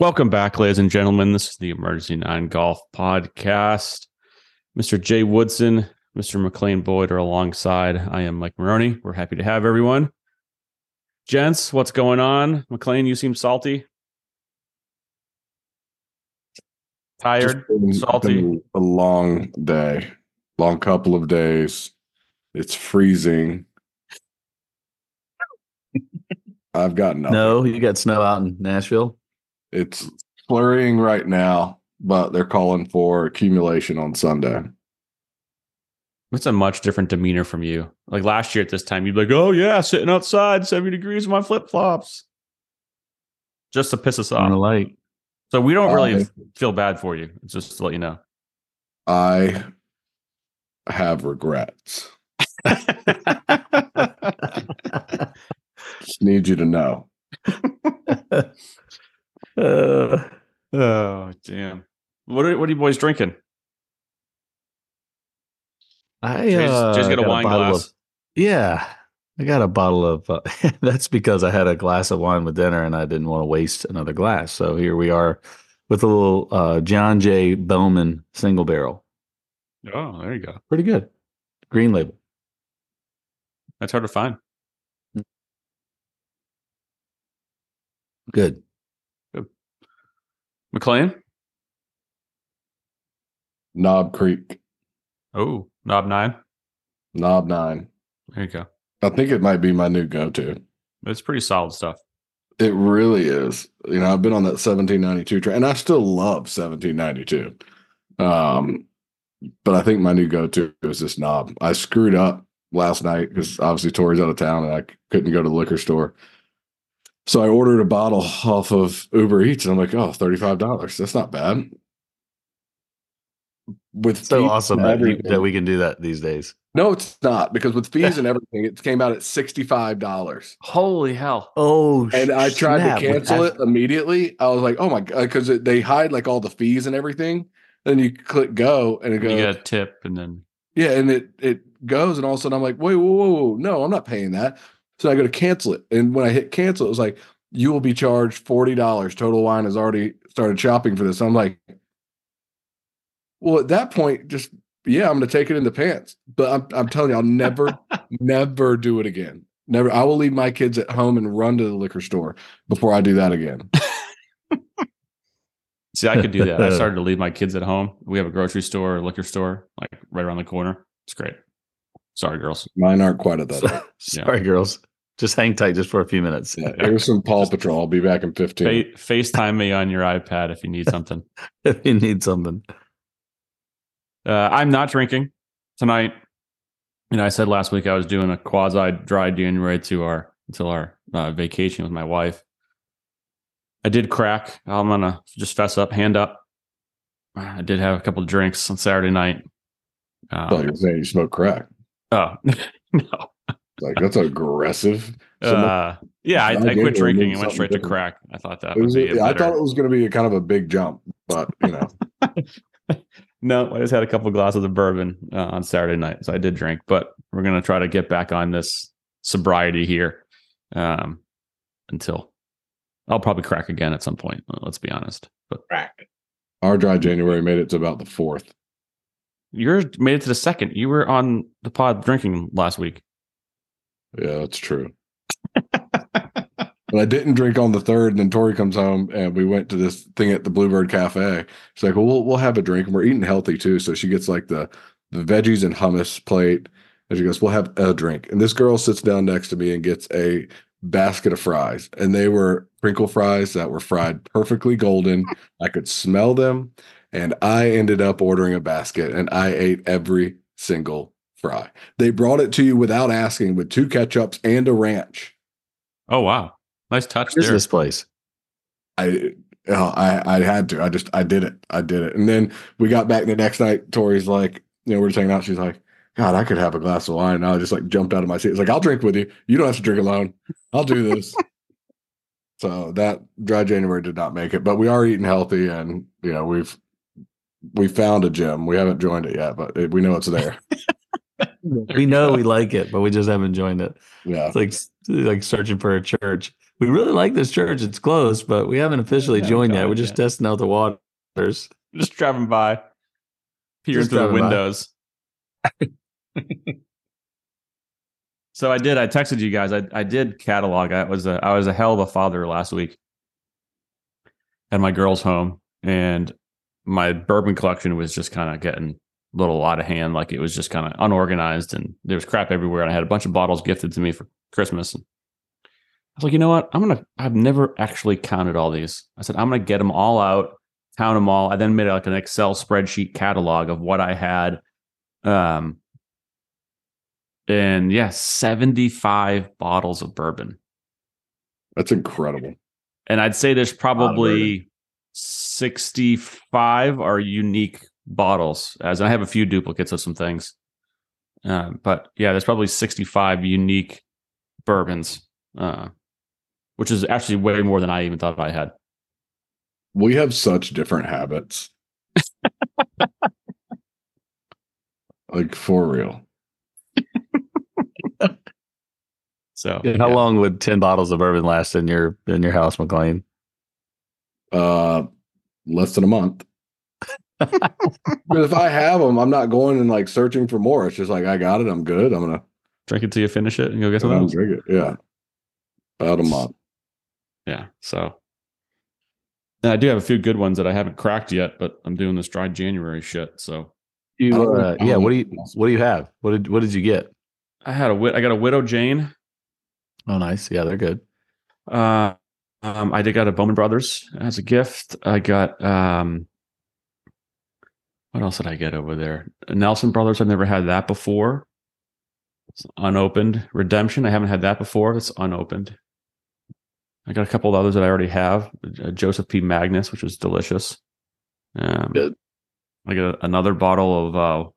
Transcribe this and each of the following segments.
Welcome back, ladies and gentlemen. This is the Emergency Nine Golf Podcast. Mr. Jay Woodson, Mr. McLean Boyd are alongside. I am Mike Maroney. We're happy to have everyone. Gents, what's going on? McLean, you seem salty. Tired, been- salty. been a long day, long couple of days. It's freezing. I've got nothing. No, you got snow out in Nashville. It's flurrying right now, but they're calling for accumulation on Sunday. It's a much different demeanor from you. Like last year at this time, you'd be like, "Oh yeah, sitting outside, seventy degrees in my flip flops," just to piss us On the off. light. So we don't really I- feel bad for you. It's just to let you know. I have regrets. Just need you to know. Uh, oh damn! What are what are you boys drinking? I uh, Jay's got a got wine bottle glass. Of, yeah, I got a bottle of. Uh, that's because I had a glass of wine with dinner and I didn't want to waste another glass. So here we are with a little uh, John J. Bowman single barrel. Oh, there you go. Pretty good. Green label. That's hard to find. Good. McLean. Knob Creek, Oh, knob nine. Knob Nine. There you go. I think it might be my new go to. It's pretty solid stuff. It really is. You know, I've been on that 1792 train, and I still love 1792. Um, but I think my new go-to is this knob. I screwed up last night because obviously Tori's out of town and I couldn't go to the liquor store. So I ordered a bottle off of Uber Eats, and I'm like, oh, $35. That's not bad. With So awesome that, you, that we can do that these days. no, it's not because with fees and everything, it came out at $65. Holy hell! Oh, and I tried snap. to cancel it immediately. I was like, "Oh my god!" Because they hide like all the fees and everything. Then you click go, and it goes. You goes, get a tip, and then yeah, and it it goes, and all of a sudden I'm like, "Wait, whoa, whoa, whoa, no, I'm not paying that." So I go to cancel it, and when I hit cancel, it was like, "You will be charged forty dollars." Total Wine has already started shopping for this. I'm like, well, at that point, just yeah, I'm going to take it in the pants. But I'm I'm telling you, I'll never, never do it again. Never. I will leave my kids at home and run to the liquor store before I do that again. see, I could do that. I started to leave my kids at home. We have a grocery store, a liquor store, like right around the corner. It's great. Sorry, girls. Mine aren't quite at that. age. Sorry, girls. Just hang tight just for a few minutes. Yeah, here's some Paw Patrol. I'll be back in 15. Fa- FaceTime me on your iPad if you need something. if you need something. Uh, I'm not drinking tonight. You know, I said last week I was doing a quasi dry January to our until our uh, vacation with my wife. I did crack. I'm gonna just fess up, hand up. I did have a couple of drinks on Saturday night. I thought you Um, were saying you smoked crack. oh no, Like that's aggressive. Uh, yeah, I, I quit drinking means and went something straight to crack. I thought that it would was, be a I better. thought it was going to be a kind of a big jump, but you know, No, I just had a couple glasses of bourbon uh, on Saturday night, so I did drink. But we're gonna try to get back on this sobriety here um, until I'll probably crack again at some point. uh, Let's be honest. But our dry January made it to about the fourth. yours made it to the second. You were on the pod drinking last week. Yeah, that's true. but I didn't drink on the third, and then Tori comes home, and we went to this thing at the Bluebird Cafe. She's like, "Well, we'll, we'll have a drink, and we're eating healthy too." So she gets like the the veggies and hummus plate, and she goes, "We'll have a drink." And this girl sits down next to me and gets a basket of fries, and they were crinkle fries that were fried perfectly golden. I could smell them, and I ended up ordering a basket, and I ate every single fry. They brought it to you without asking, with two ketchups and a ranch. Oh wow, nice touch Here's there. this place. I oh, I I had to. I just I did it. I did it. And then we got back the next night. Tori's like, you know, we're just hanging out. She's like, God, I could have a glass of wine. And I just like jumped out of my seat. It's like, I'll drink with you. You don't have to drink alone. I'll do this. so that dry January did not make it, but we are eating healthy, and you know we've we found a gym. We haven't joined it yet, but it, we know it's there. We know we like it, but we just haven't joined it. Yeah. It's like like searching for a church. we really like this church. It's close, but we haven't officially Yeah, joined yet. We're just yeah. testing out the waters. Just driving by, peering Just through the windows. so I did. I texted you guys. I I did catalog. I was a I was a hell of a father last week. At my girls' home, and my bourbon collection was just kind of getting a little out of hand. Like it was just kind of unorganized, and there was crap everywhere. And I had a bunch of bottles gifted to me for Christmas. And I was like, you know what? I'm gonna. I've never actually counted all these. I said I'm gonna get them all out, count them all. I then made like an Excel spreadsheet catalog of what I had. Um, and yeah, 75 bottles of bourbon. That's incredible. And I'd say there's probably 65 are unique bottles, as I have a few duplicates of some things. Um, but yeah, there's probably 65 unique bourbons, uh, which is actually way more than I even thought I had. We have such different habits. like for real. So How yeah. long would ten bottles of bourbon last in your in your house, McLean? Uh less than a month. But if I have them, I'm not going and like searching for more. It's just like I got it. I'm good. I'm gonna drink it till you finish it and go get I'm something else? drink it. Yeah, about a month. Yeah. So and I do have a few good ones that I haven't cracked yet, but I'm doing this dry January shit. So You, uh, yeah. What do you What do you have? What did What did you get? I had a wit. I got a Widow Jane. Oh, nice. Yeah, they're good. Uh, um, I did got a Bowman Brothers as a gift. I got um, what else did I get over there? Nelson Brothers. I've never had that before. It's unopened. Redemption. I haven't had that before. It's unopened. I got a couple of others that I already have. Uh, Joseph P. Magnus, which was delicious. Um, Good. I got a- another bottle of uh,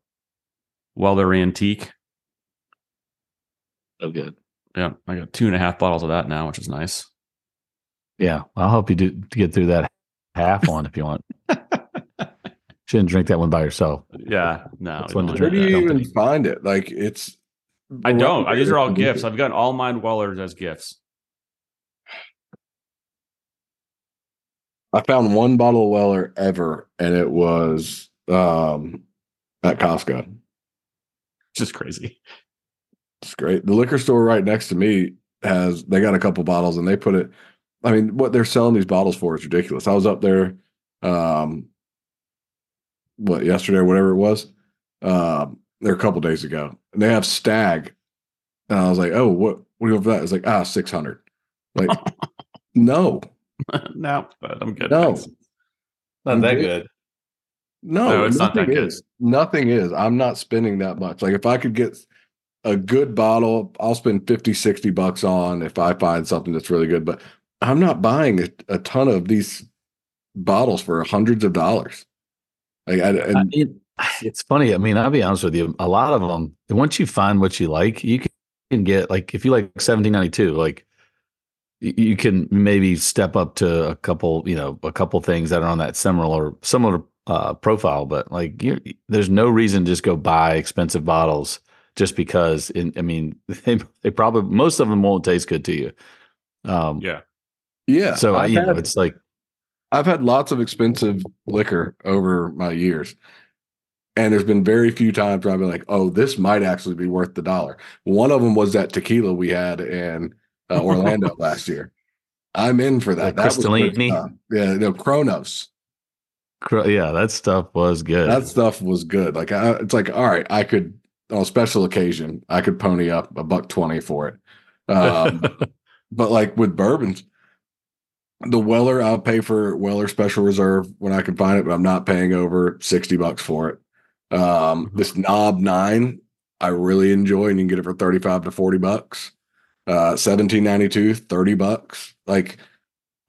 Weller Antique. Oh, good. Yeah, I got two and a half bottles of that now, which is nice. Yeah, I'll help you do get through that half one if you want. Shouldn't drink that one by yourself. Yeah, no. That's one don't to Where do do drink you company. even find it? Like it's. I don't. I, these are all gifts. I've gotten all mine Wellers as gifts. I found one bottle of Weller ever, and it was um at Costco. Just crazy. It's great. The liquor store right next to me has they got a couple bottles and they put it. I mean, what they're selling these bottles for is ridiculous. I was up there, um, what yesterday or whatever it was, um, there a couple days ago, and they have Stagg, and I was like, oh, what what do you want for that? It's like ah, six hundred. Like, no, no, but I'm good. no, thanks. Not that good. no, No, it's not that good. is. Nothing is. I'm not spending that much. Like if I could get a good bottle, I'll spend 50, 60 bucks on if I find something that's really good. But I'm not buying a, a ton of these bottles for hundreds of dollars. Like, I, and I mean, it's funny. I mean, I'll be honest with you. A lot of them, once you find what you like, you can get like if you like 1792, like you can maybe step up to a couple, you know, a couple things that are on that similar similar uh, profile. But like, you, there's no reason to just go buy expensive bottles just because. In, I mean, they they probably most of them won't taste good to you. Um, Yeah. yeah. So I, you know, had- it's like I've had lots of expensive liquor over my years. And there's been very few times where I've been like, oh, this might actually be worth the dollar. One of them was that tequila we had in uh, Orlando last year. I'm in for that. The that was good Cristalino? stuff. Yeah, no, Kronos. yeah, that stuff was good. That stuff was good. Like, I, it's like, all right, I could, on a special occasion, I could pony up a buck 20 for it. Um, but like with bourbons, the Weller, I'll pay for Weller Special Reserve when I can find it, but I'm not paying over 60 bucks for it. Um, Mm-hmm. this Knob 9, I really enjoy, and you can get it for 35 to 40 bucks. Uh, 1792, 30 bucks. Like,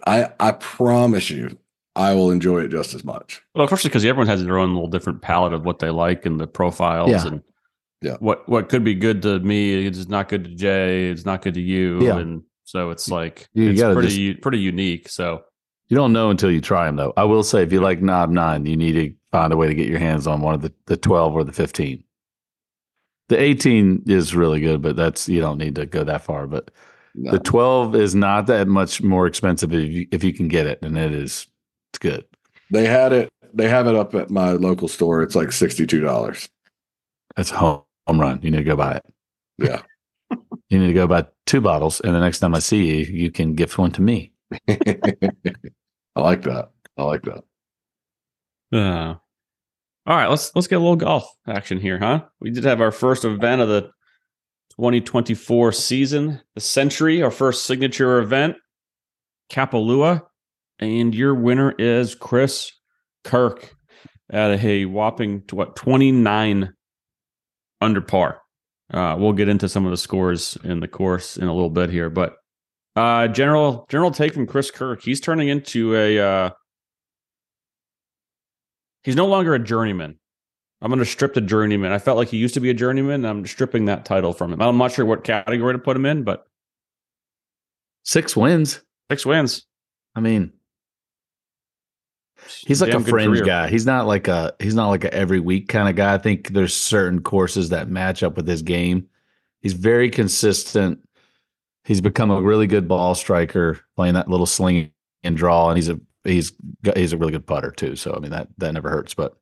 I I promise you, I will enjoy it just as much. Well, especially because everyone has their own little different palette of what they like and the profiles Yeah. and Yeah. what what could be good to me is not good to Jay. It's not good to you. Yeah. And so it's like You it's gotta pretty just- u- pretty unique. So You don't know until you try them, though. I will say, if you like Knob Nine, you need to find a way to get your hands on one of the, the 12 or the 15. The 18 is really good, but that's you don't need to go that far. But No. The 12 is not that much more expensive if you, if you can get it, and it is it's good. They had it. They have it up at my local store. It's like sixty-two dollars. That's a home home run. You need to go buy it. Yeah. You need to go buy two bottles, and the next time I see you, you can gift one to me. I like that. I like that. Uh, all right, let's let's get a little golf action here, huh? We did have our first event of the 2024 season, the Sentry, our first signature event, Kapalua, and your winner is Chris Kirk at a whopping what 29 under par. Uh, we'll get into some of the scores in the course in a little bit here, but uh, general general take from Chris Kirk. He's turning into a uh, he's no longer a journeyman. I'm going to strip the journeyman. I felt like he used to be a journeyman. I'm stripping that title from him. I'm not sure what category to put him in, but Six wins. six wins. I mean, he's like a fringe career. guy. He's not like a he's not like a every week kind of guy. I think there's certain courses that match up with his game. He's very consistent. He's become a really good ball striker, playing that little sling and draw, and he's a he's he's a really good putter too. So I mean that that never hurts. But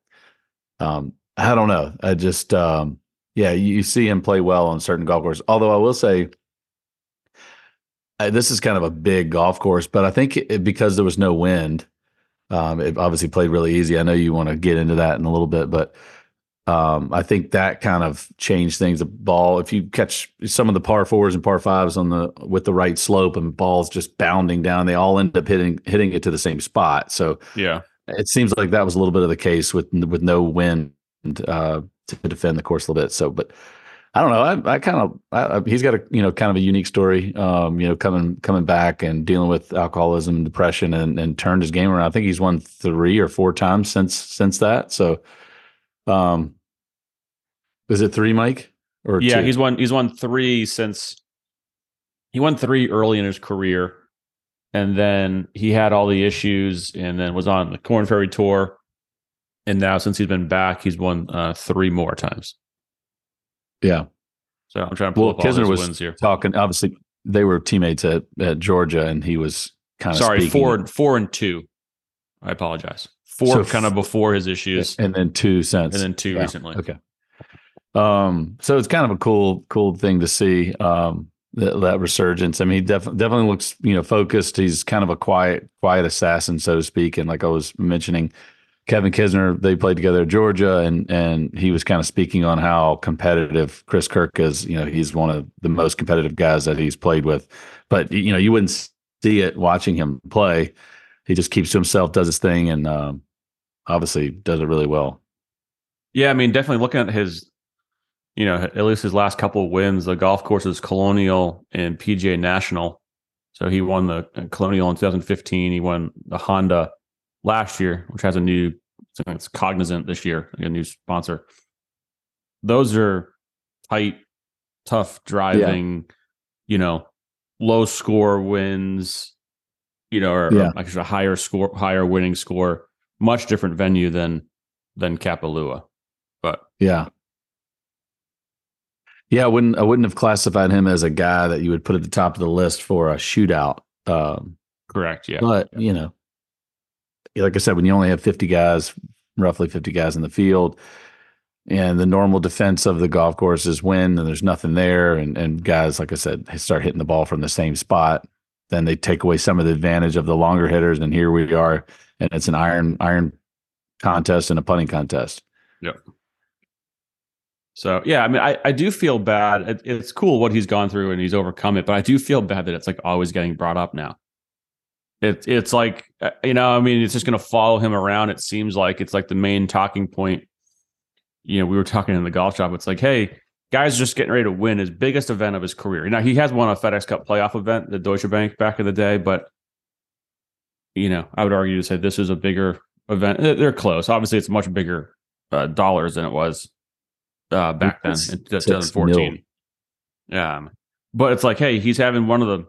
um, I don't know. I just um, yeah, you, you see him play well on certain golf courses. Although I will say. This is kind of a big golf course, but I think it, because there was no wind, um, it obviously played really easy. I know you want to get into that in a little bit, but um, I think that kind of changed things. The ball, if you catch some of the par fours and par fives on the with the right slope and balls just bounding down, they all end up hitting hitting it to the same spot. So Yeah. it seems like that was a little bit of the case with with no wind uh, to defend the course a little bit. So, but I don't know. I, I kind of he's got a you know kind of a unique story. Um, you know, coming coming back and dealing with alcoholism, and depression, and and turned his game around. I think he's won three or four times since since that. So, um, is it three, Mike? Or Yeah, two? he's won he's won three since he won three early in his career. And then he had all the issues and then was on the Corn Ferry Tour. And now since he's been back, he's won uh, three more times. Yeah. So I'm trying to pull Well, up Kisner was wins here. talking. Obviously, they were teammates at, at Georgia, and he was kind of Sorry, four four and two. I apologize. Four So kind of before his issues, and then two since, and then two Yeah, recently. Okay. Um, so it's kind of a cool, cool thing to see. Um, that, that resurgence. I mean, he def- definitely looks, you know, focused. He's kind of a quiet, quiet assassin, so to speak. And like I was mentioning, Kevin Kisner, they played together at Georgia, and and he was kind of speaking on how competitive Chris Kirk is. You know, he's one of the most competitive guys that he's played with. But you know, you wouldn't see it watching him play. He just keeps to himself, does his thing, and um, obviously does it really well. Yeah, I mean, definitely looking at his, you know, at least his last couple of wins, the golf courses Colonial and PGA National. So he won the uh, Colonial in 2015. He won the Honda last year, which has a new, it's Cognizant this year, a new sponsor. Those are tight, tough driving, you know, low score wins, you know, or, Yeah. like a higher score, higher winning score. Much different venue than than Kapalua. But Yeah. Yeah, I wouldn't I wouldn't have classified him as a guy that you would put at the top of the list for a shootout. Um, correct, yeah. but you know, like I said, when you only have 50 guys, roughly 50 guys in the field, and the normal defense of the golf course is when and there's nothing there, and and guys, like I said, start hitting the ball from the same spot, then they take away some of the advantage of the longer hitters, and here we are, and it's an iron iron contest and a putting contest. Yep. So yeah, I mean, I, I do feel bad. It, it's cool what he's gone through and he's overcome it, but I do feel bad that it's like always getting brought up now. It's it's like uh, you know, I mean, it's just going to follow him around. It seems like it's like the main talking point. You know, we were talking in the golf shop. It's like, hey, guy's just getting ready to win his biggest event of his career. Now he has won a FedEx Cup playoff event, the Deutsche Bank back in the day, but you know, I would argue to say this is a bigger event. They're- close. Obviously, it's much bigger uh, dollars than it was uh, back then in six 2014. Yeah, um, but it's like, hey, he's having one of the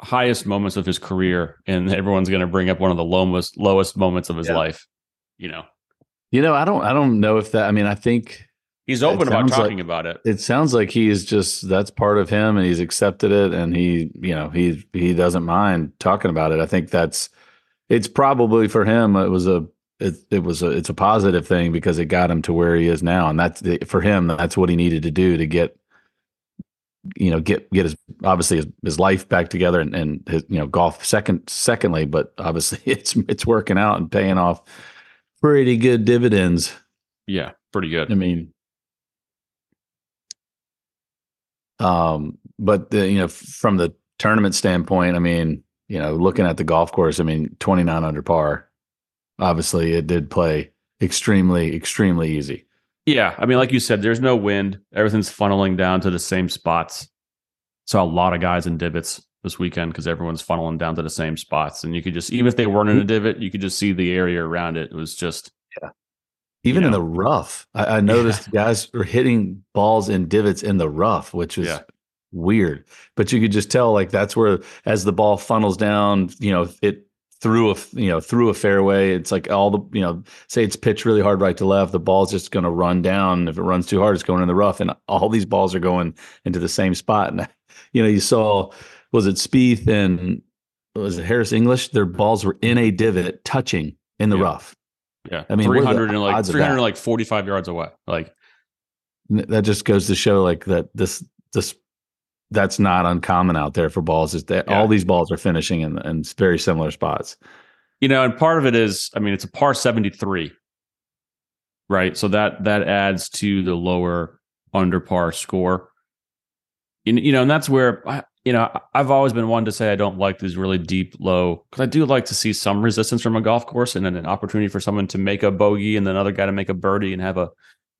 highest moments of his career, and everyone's going to bring up one of the lowest lowest moments of his Yeah. life. You know, You know, I don't I don't know if that I mean, I think He's open about sounds like- talking about it. It sounds like he is just that's part of him, and he's accepted it, and he, you know, he he doesn't mind talking about it. I think that's it's probably for him. It was a it, it was a it's a positive thing because it got him to where he is now, and that's the, for him. That's what he needed to do to get you know get get his obviously his, his life back together and, and his you know golf second secondly, but obviously it's it's working out and paying off pretty good dividends. Yeah, pretty good. I mean, um, but the, you know, from the tournament standpoint, I mean, you know, looking at the golf course, I mean, 29 under par, obviously it did play extremely, extremely easy. Yeah, I mean, like you said, there's no wind. Everything's funneling down to the same spots. Saw a lot of guys in divots this weekend because everyone's funneling down to the same spots, and you could just even if they weren't in a divot, you could just see the area around it. It was just yeah. Even You in the rough, I, I noticed guys were hitting balls in divots in the rough, which was Yeah. weird. But you could just tell, like that's where as the ball funnels down, you know, it through a you know through a fairway. It's like all the you know, say it's pitched really hard right to left, the ball's just going to run down. If it runs too hard, it's going in the rough, and all these balls are going into the same spot. And you know, you saw was it Spieth and was it Harris English? Their balls were in a divot, touching in the Yeah. rough. yeah. I mean, the 300 and like 300 that? like 45 yards away. Like that just goes to show like that this this that's not uncommon out there for balls is that Yeah. all these balls are finishing in, in very similar spots you know, and part of it is, I mean, it's a par 73, right? So that that adds to the lower under par score. And, you know, and that's where I, you know, I've always been one to say I don't like these really deep low because I do like to see some resistance from a golf course and then an opportunity for someone to make a bogey and then another guy to make a birdie and have a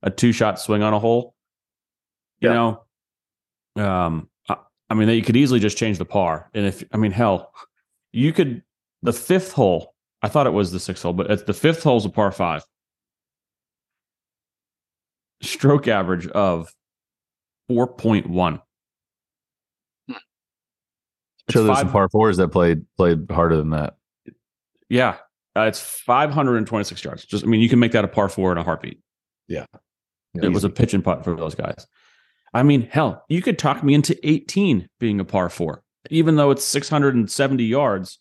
a two shot swing on a hole. You know, um, I, I mean, you could easily just change the par, and if I mean, hell, you could the fifth hole. I thought it was the sixth hole, but it's the fifth hole is a par five. Stroke average of four point one. so there's some par fours that played played harder than that Yeah, uh, it's 526 yards. Just, I mean, you can make that a par four in a heartbeat. Yeah. It was a pitch and putt for those guys. I mean, hell, you could talk me into 18 being a par four, even though it's 670 yards.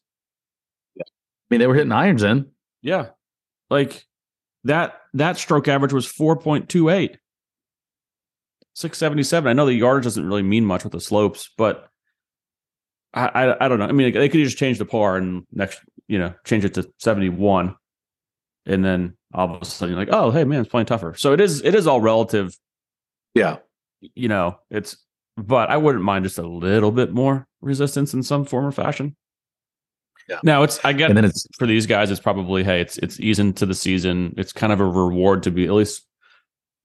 i mean they were hitting irons in Yeah, like that. That stroke average was 4.28. 677. I know the yardage doesn't really mean much with the slopes, but I, I I don't know. I mean, they could just change the par and next, you know, change it to 71, and then all of a sudden you're like, oh, hey man, it's playing tougher. So it is it is all relative. yeah You know, it's but I wouldn't mind just a little bit more resistance in some form or fashion. Yeah. Now it's I get and then it's for these guys, it's probably hey, it's it's ease into the season. It's kind of a reward to be at least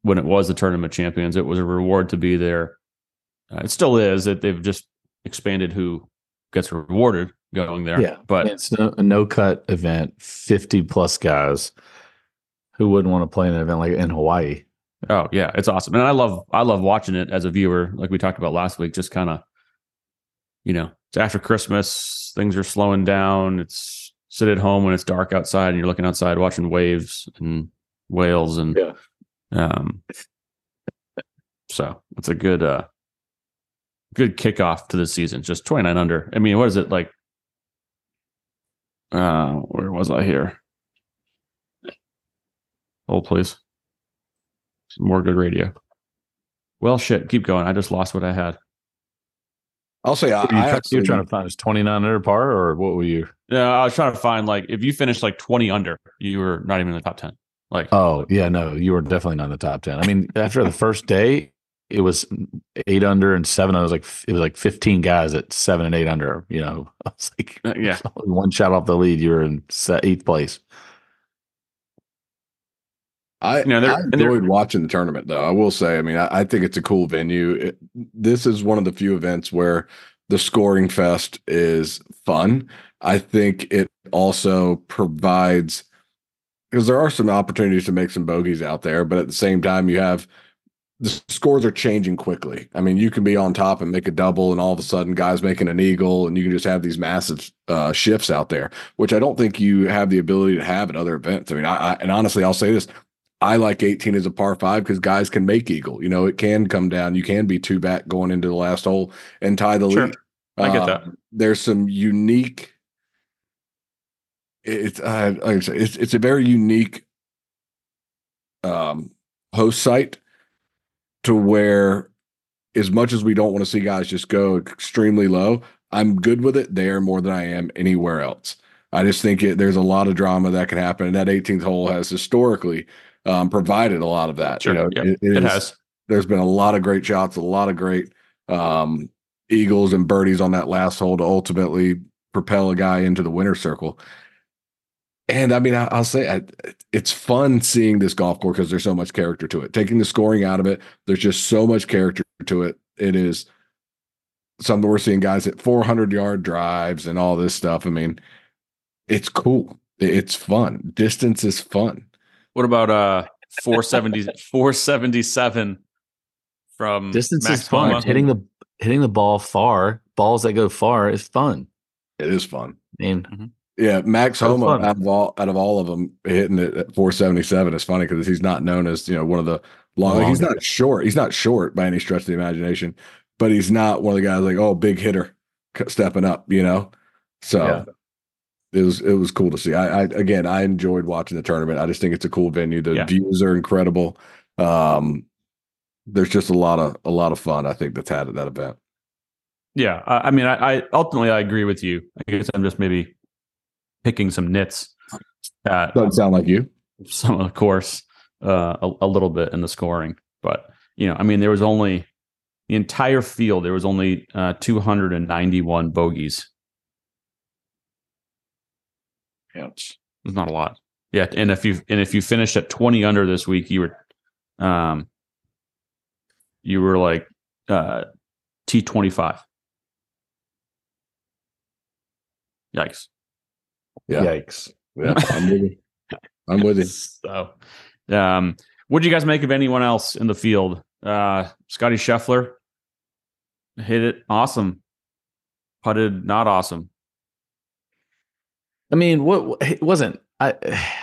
when it was the tournament champions. It was a reward to be there. Uh, it still is that they've just expanded who gets rewarded going there. Yeah, but it's no, a no cut event 50 plus guys who wouldn't want to play in an event like in hawaii oh yeah, it's awesome, and I love I love watching it as a viewer. Like we talked about last week, just kind of you know, it's after Christmas, things are slowing down. It's sit at home when it's dark outside and you're looking outside watching waves and whales and Yeah. um so it's a good uh good kickoff to the season. Just 29 under. I mean, what is it like uh where was I here? Hold please. Some more good radio. Well shit, keep going. I just lost what I had. I'll say I, Were you, I try- you actually, were trying to find it was 29 under par or what were you No, I was trying to find like if you finished like 20 under, you were not even in the top 10. Like oh yeah no you were definitely not in the top 10 i mean after the first day it was eight under and seven i was like it was like 15 guys at seven and eight under you know i was like uh, yeah. one shot off the lead you were in se- eighth place I, You know, I enjoyed watching the tournament, though. I will say, I mean, I, I think it's a cool venue. It, this is one of the few events where the scoring fest is fun. I think it also provides because there are some opportunities to make some bogeys out there, but at the same time, you have the scores are changing quickly. I mean, you can be on top and make a double, and all of a sudden, guys making an eagle, and you can just have these massive uh, shifts out there, which I don't think you have the ability to have at other events. I mean, I, I and honestly, I'll say this: I like 18 as a par five because guys can make eagle. You know, it can come down. You can be two back going into the last hole and tie the Sure. lead. I get Uh, that. There's some unique. It's uh, like say, it's it's a very unique um, host site to where, as much as we don't want to see guys just go extremely low, I'm good with it there more than I am anywhere else. I just think it, there's a lot of drama that can happen, and that 18th hole has historically um, provided a lot of that. Sure. You know, Yep. it- It is- has. there's been a lot of great shots, a lot of great um, eagles and birdies on that last hole to ultimately propel a guy into the winner's circle. And I mean, I, I'll say I, it's fun seeing this golf course because there's so much character to it. Taking the scoring out of it, there's just so much character to it. It is something we're seeing guys at 400 yard drives and all this stuff. I mean, it's cool. It's fun. Distance is fun. What about uh 470 477 from Distance Max is fun. Homa? Hitting the hitting the ball far, balls that go far is fun. It is fun. I mean, Yeah, Max So Homa fun. out of all out of all of them hitting it at 477 is funny because he's not known as you know one of the long. He's not short. He's not short by any stretch of the imagination, but he's not one of the guys like oh big hitter stepping up. You know, so Yeah. It was it was cool to see. I, I again I enjoyed watching the tournament. I just think it's a cool venue. The Yeah. views are incredible. Um, there's just a lot of a lot of fun. I think that's had at that event. Yeah, I, I mean, I, I ultimately I agree with you. I guess I'm just maybe picking some nits at Doesn't sound like you. some of course uh, a, a little bit in the scoring, but you know, I mean, there was only the entire field. There was only uh, 291 bogeys. Yeah. It's not a lot. Yeah, and if you and if you finished at 20 under this week, you were, um, you were like uh, T25. Yikes. Yeah. yikes. Yeah, I'm with you. I'm with you. So, um, what do you guys make of anyone else in the field? Uh, Scottie Scheffler hit it awesome, putted not awesome. I mean, what it wasn't I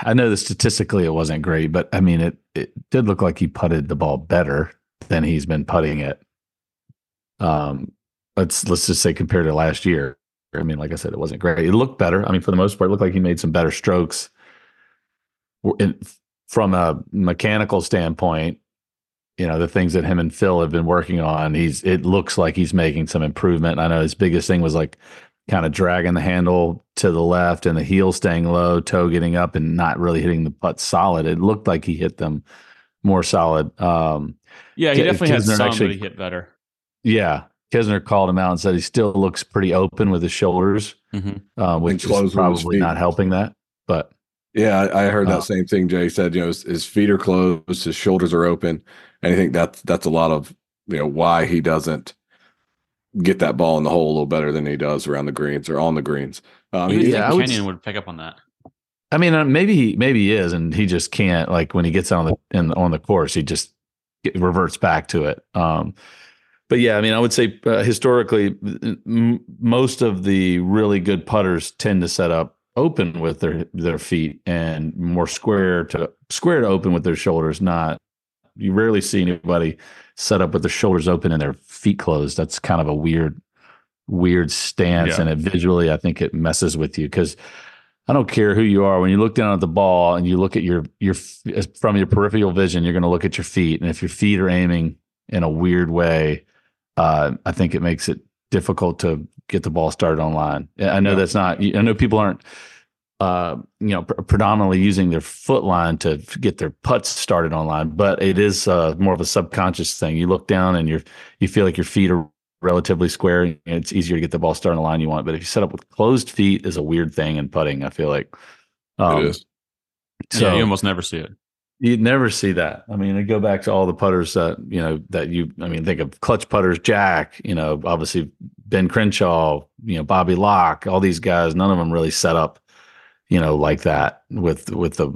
I know that statistically it wasn't great, but I mean it it did look like he putted the ball better than he's been putting it. Um let's let's just say compared to last year. I mean, like I said, it wasn't great. It looked better. I mean, for the most part, it looked like he made some better strokes. From a mechanical standpoint, you know, the things that him and Phil have been working on, he's it looks like he's making some improvement. I know his biggest thing was like kind of dragging the handle to the left and the heel staying low, toe getting up and not really hitting the putt solid. It looked like he hit them more solid. Um, Yeah, he K- definitely had some, actually- but he hit better. yeah, Kisner called him out and said he still looks pretty open with his shoulders, Mhm. uh, which is probably not helping that. But Yeah, I, I heard Uh, that same thing. Jay said, you know, his, his feet are closed, his shoulders are open, and I think that's that's a lot of you know why he doesn't get that ball in the hole a little better than he does around the greens or on the greens. Um, You he- would yeah, think I would Kenyon would pick up on that. I mean, uh, maybe he maybe he is, and he just can't. Like when he gets on the in, on the course, he just get, reverts back to it. Um, but yeah, I mean, I would say uh, historically, m- most of the really good putters tend to set up open with their their feet and more square to square to open with their shoulders. Not you rarely see anybody set up with their shoulders open and their feet closed. That's kind of a weird weird stance, Yeah. and it visually, I think it messes with you because. I don't care who you are. When you look down at the ball and you look at your your from your peripheral vision, you're going to look at your feet, and if your feet are aiming in a weird way, uh, I think it makes it difficult to get the ball started online. I know Yeah. that's not. I know people aren't, uh, you know, pr- predominantly using their foot line to get their putts started online, but it is uh, more of a subconscious thing. You look down and you're, you feel like your feet are relatively square and it's easier to get the ball starting on the line you want. But if you set up with closed feet is a weird thing in putting, I feel like. Um, it is. So yeah, you almost never see it. You'd never see that. I mean, I go back to all the putters that you know that you. I mean, think of clutch putters, Jack. You know, obviously Ben Crenshaw. You know, Bobby Locke. All these guys. None of them really set up, you know, like that with with the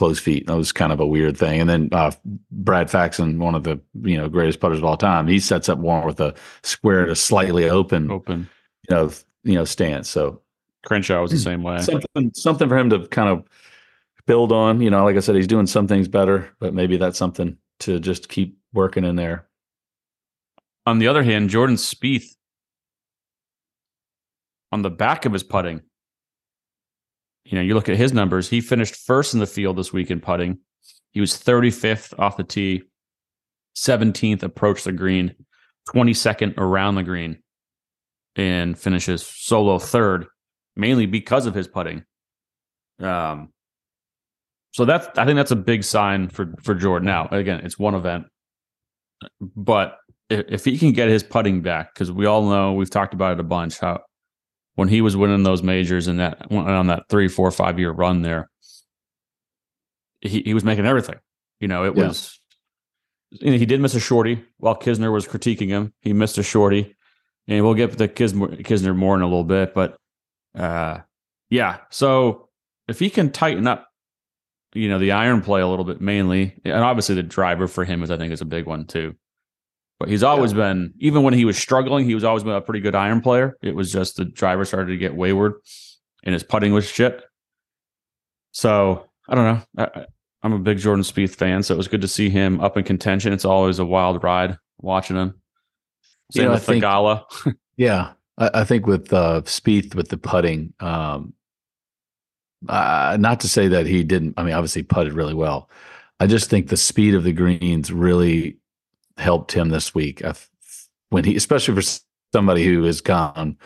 closed feet. That was kind of a weird thing. And then uh, Brad Faxon, one of the you know greatest putters of all time, he sets up one with a square to slightly open, Open. you know, you know, stance. So Crenshaw was the same way. something something for him to kind of build on. You know, like I said, he's doing some things better, but maybe that's something to just keep working in there. On the other hand, Jordan Spieth on the back of his putting. You know, you look at his numbers. He finished first in the field this week in putting. He was 35th off the tee, 17th approach the green, 22nd around the green, and finishes solo third, mainly because of his putting. Um, so that's I think that's a big sign for for Jordan. Now, again, it's one event, but if, if he can get his putting back, because we all know we've talked about it a bunch, how when he was winning those majors and that on that three, four, five year run there, he, he was making everything. You know, it yeah. was you know, he did miss a shorty while Kisner was critiquing him. He missed a shorty, and we'll get to Kisner, Kisner more in a little bit. But uh, yeah, so if he can tighten up, you know, the iron play a little bit mainly, and obviously the driver for him is I think is a big one too. But he's always yeah. been, even when he was struggling, he was always been a pretty good iron player. It was just the driver started to get wayward, and his putting was shit. So I don't know. I, I'm a big Jordan Spieth fan, so it was good to see him up in contention. It's always a wild ride watching him. Same you know, with think, Gala. yeah, I, I, think with uh, Spieth with the putting, um, uh, not to say that he didn't. I mean, obviously putted really well. I just think the speed of the greens really helped him this week. when he, especially for somebody who has gone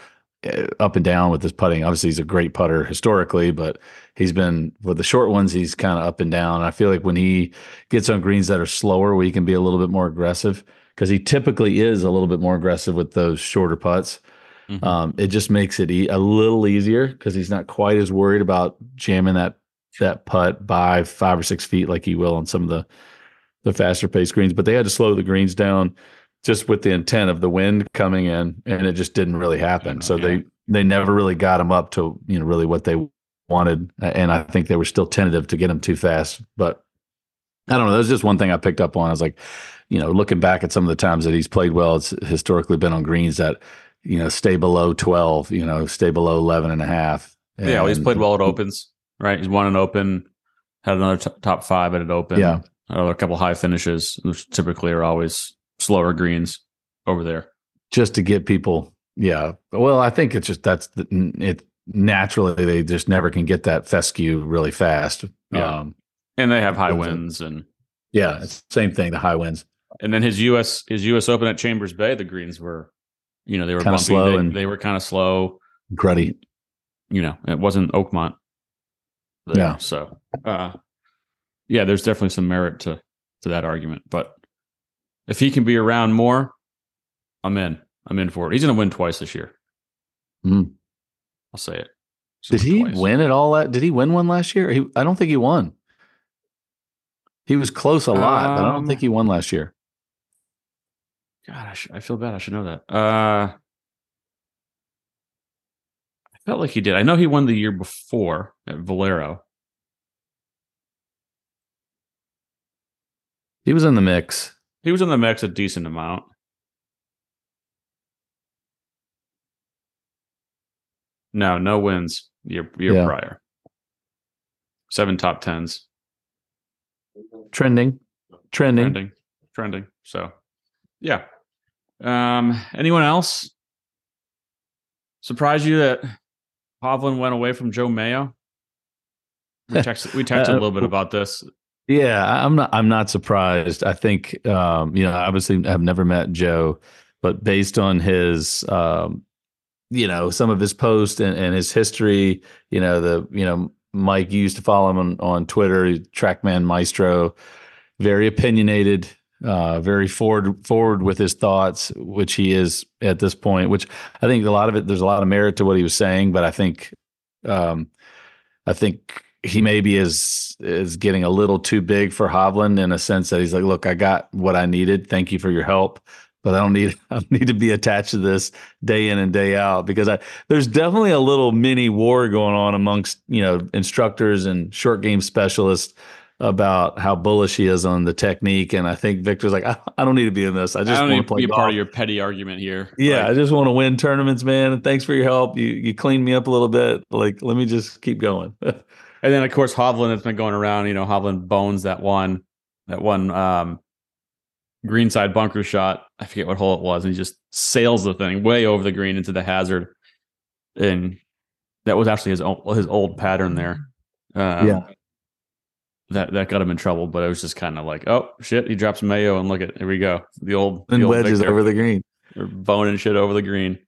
uh, up and down with his putting. Obviously, he's a great putter historically, but he's been with the short ones, he's kind of up and down. And I feel like when he gets on greens that are slower, where he can be a little bit more aggressive, because he typically is a little bit more aggressive with those shorter putts. Mm-hmm. Um, it just makes it e- a little easier because he's not quite as worried about jamming that that putt by five or six feet like he will on some of the the faster paced greens. But they had to slow the greens down just with the intent of the wind coming in, and it just didn't really happen. So yeah. they they never really got them up to you know really what they wanted, and I think they were still tentative to get them too fast. But I don't know. That was just one thing I picked up on. I was like, you know, looking back at some of the times that he's played well, it's historically been on greens that you know stay below twelve, you know, stay below 11 and a half. And, yeah, well, he's played well at opens, right? He's won an open, had another t- top five at an open. Yeah. A couple high finishes, which typically are always slower greens over there. Just to get people, yeah. Well, I think it's just that's the, it. Naturally, they just never can get that fescue really fast. Yeah. Um, and they have high winds and yeah, it's same thing. The high winds. And then his U.S. his U.S. Open at Chambers Bay, the greens were, you know, they were kind of slow they, and they were kind of slow, gruddy. You know, it wasn't Oakmont. There, yeah. So, uh, yeah, there's definitely some merit to to that argument, but if he can be around more, I'm in. I'm in for it. He's going to win twice this year. Mm. I'll say it. Did he twice. win at all? Did he win one last year? He, I don't think he won. He was close a lot, um, but I don't think he won last year. God, I, should, I feel bad. I should know that. Uh, I felt like he did. I know he won the year before at Valero. He was in the mix. He was in the mix a decent amount. No, no wins year year yeah. prior. Seven top tens. Trending. Trending. Trending. Trending. So yeah. Um anyone else surprise you that Hovland went away from Joe Mayo? We texted we texted uh, a little bit about this. Yeah, I'm not. I'm not surprised. I think um, you know. Obviously, I've never met Joe, but based on his, um, you know, some of his posts and, and his history, you know, the you know, Mike used to follow him on, on Twitter, Trackman Maestro, very opinionated, uh, very forward forward with his thoughts, which he is at this point. Which I think a lot of it. There's a lot of merit to what he was saying, but I think, um, I think he maybe is is getting a little too big for Hovland in a sense that he's like, look, I got what I needed. Thank you for your help, but I don't need I don't need to be attached to this day in and day out because I there's definitely a little mini war going on amongst you know instructors and short game specialists about how bullish he is on the technique. And I think Victor's like, I, I don't need to be in this. I just want to play. Be a part of your petty argument here. Yeah, like, I just want to win tournaments, man. And thanks for your help. You you cleaned me up a little bit. Like, let me just keep going. And then of course Hovland has been going around. You know, Hovland bones that one, that one um, greenside bunker shot. I forget what hole it was, and he just sails the thing way over the green into the hazard, and that was actually his old, his old pattern there. Um, Yeah. That that got him in trouble, but it was just kind of like, oh shit, he drops Mayo, and look at here we go, the old, the And old wedges over the green. They're boning shit over the green.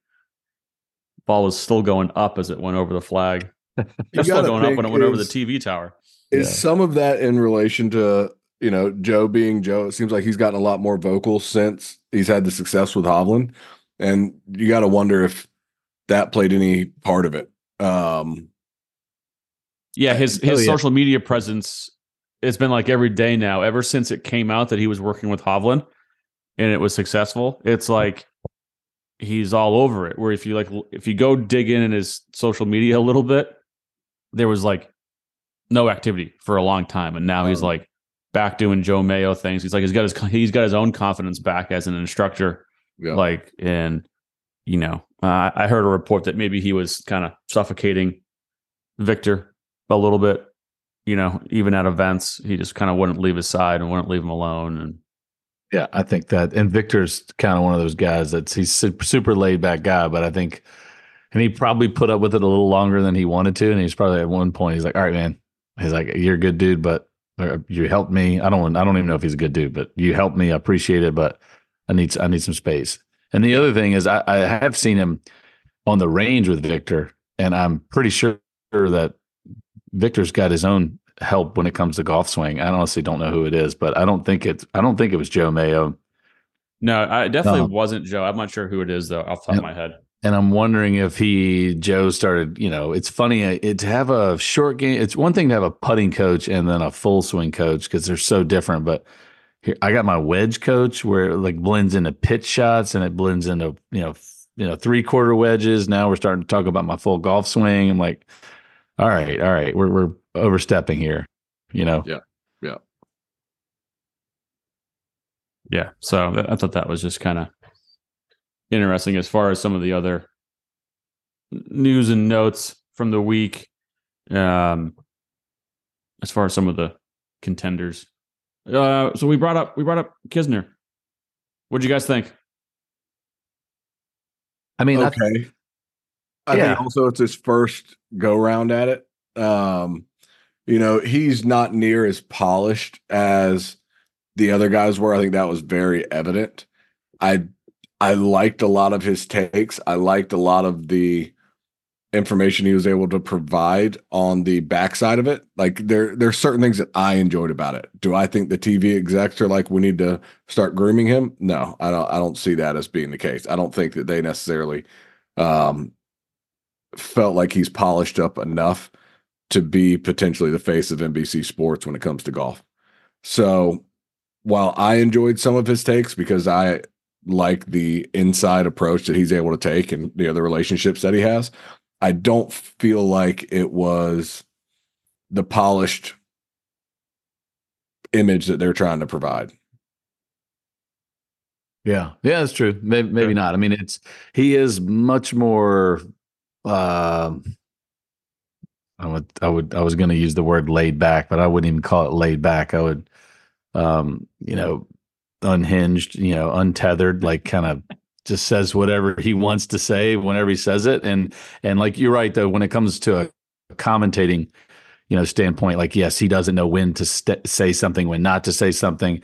Ball was still going up as it went over the flag. You It's still gotta going up when it went over the TV tower. Is Yeah. some of that in relation to you know Joe being Joe? It seems like he's gotten a lot more vocal since he's had the success with Hovland, and you got to wonder if that played any part of it. Um, Yeah, his Oh, his yeah. social media presence it's been like every day now, ever since it came out that he was working with Hovland and it was successful. It's like he's all over it. Where if you like if you go dig in in his social media a little bit, there was like no activity for a long time. And now he's Oh. like back doing Joe Mayo things. He's like he's got his he's got his own confidence back as an instructor. yeah, like and you know uh, i heard a report that maybe he was kind of suffocating viktor a little bit you know even at events he just kind of wouldn't leave his side and wouldn't leave him alone and Yeah, I think that. And Viktor's kind of one of those guys that's he's super laid back guy, but I think, and he probably put up with it a little longer than he wanted to. And he's probably at one point he's like, "All right, man," he's like, "You're a good dude, but uh, you helped me. I don't, I don't even know if he's a good dude, but you helped me. I appreciate it, but I need, I need some space." And the other thing is, I, I have seen him on the range with Viktor, and I'm pretty sure that Viktor's got his own help when it comes to golf swing. I honestly don't know who it is, but I don't think it's I don't think it was Joe Mayo. no i definitely No. wasn't joe i'm not sure who it is though off the top of my head And I'm wondering if he Joe started, you know, it's funny uh, it, to have a short game. It's one thing to have a putting coach and then a full swing coach because they're so different. But here I got my wedge coach where it like blends into pitch shots and it blends into, you know, f- you know, three quarter wedges. Now we're starting to talk about my full golf swing. I'm like, all right, all right, we're we're overstepping here, you know. Yeah. yeah Yeah. so i thought that was just kind of interesting as far as some of the other news and notes from the week um as far as some of the contenders uh so we brought up we brought up kisner What do you guys think I mean, I- okay. I Yeah. think also it's his first go round at it. Um, you know, he's not near as polished as the other guys were. I think that was very evident. I I liked a lot of his takes. I liked a lot of the information he was able to provide on the backside of it. Like there there's certain things that I enjoyed about it. Do I think the TV execs are like we need to start grooming him? No, I don't I don't see that as being the case. I don't think that they necessarily um felt like he's polished up enough to be potentially the face of NBC sports when it comes to golf. So while I enjoyed some of his takes because I like the inside approach that he's able to take and you know the relationships that he has, I don't feel like it was the polished image that they're trying to provide. Yeah, yeah, that's true. Maybe, maybe not. I mean, it's he is much more. Um, I would, I would, I was going to use the word laid back, but I wouldn't even call it laid back. I would, um, you know, unhinged, you know, untethered, like kind of just says whatever he wants to say whenever he says it, and and like you're right though, when it comes to a commentating, you know, standpoint, like yes, he doesn't know when to st- say something, when not to say something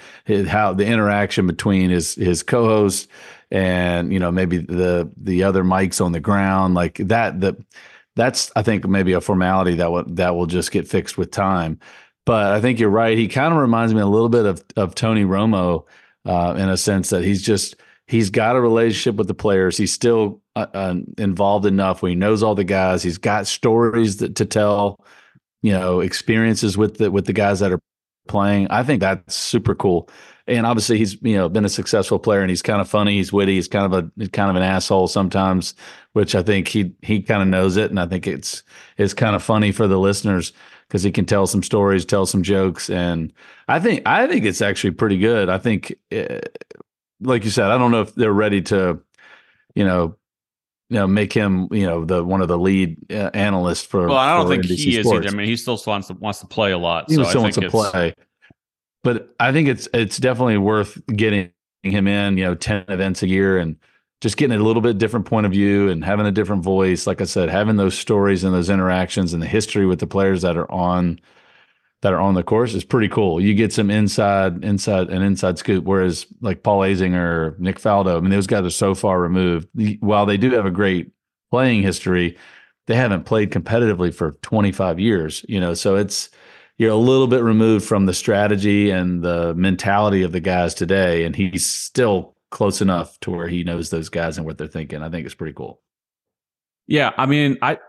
how the interaction between his his co-host and you know maybe the the other mics on the ground like that the that's I think maybe a formality that will that will just get fixed with time. But I think you're right. He kind of reminds me a little bit of of Tony Romo uh, in a sense that he's just he's got a relationship with the players. He's still uh, uh, involved enough where he knows all the guys. He's got stories that, to tell you know experiences with the with the guys that are playing. I think that's super cool. And obviously he's you know been a successful player and he's kind of funny, he's witty, he's kind of a kind of an asshole sometimes, which I think he he kind of knows it and I think it's it's kind of funny for the listeners because he can tell some stories, tell some jokes and I think I think it's actually pretty good. I think uh, like you said, I don't know if they're ready to you know you know make him you know the one of the lead uh, analysts for. Well, I don't think NBC he is Sports. either. I mean, he still wants to wants to play a lot. He so still wants to play. But I think it's it's definitely worth getting him in. You know, ten events a year and just getting a little bit different point of view and having a different voice. Like I said, having those stories and those interactions and the history with the players that are on that are on the course is pretty cool. You get some inside inside an inside scoop. Whereas like Paul Azinger, Nick Faldo, I mean, those guys are so far removed. While they do have a great playing history, they haven't played competitively for 25 years. You know, so it's you're a little bit removed from the strategy and the mentality of the guys today, and he's still close enough to where he knows those guys and what they're thinking. I think it's pretty cool. Yeah, I mean, I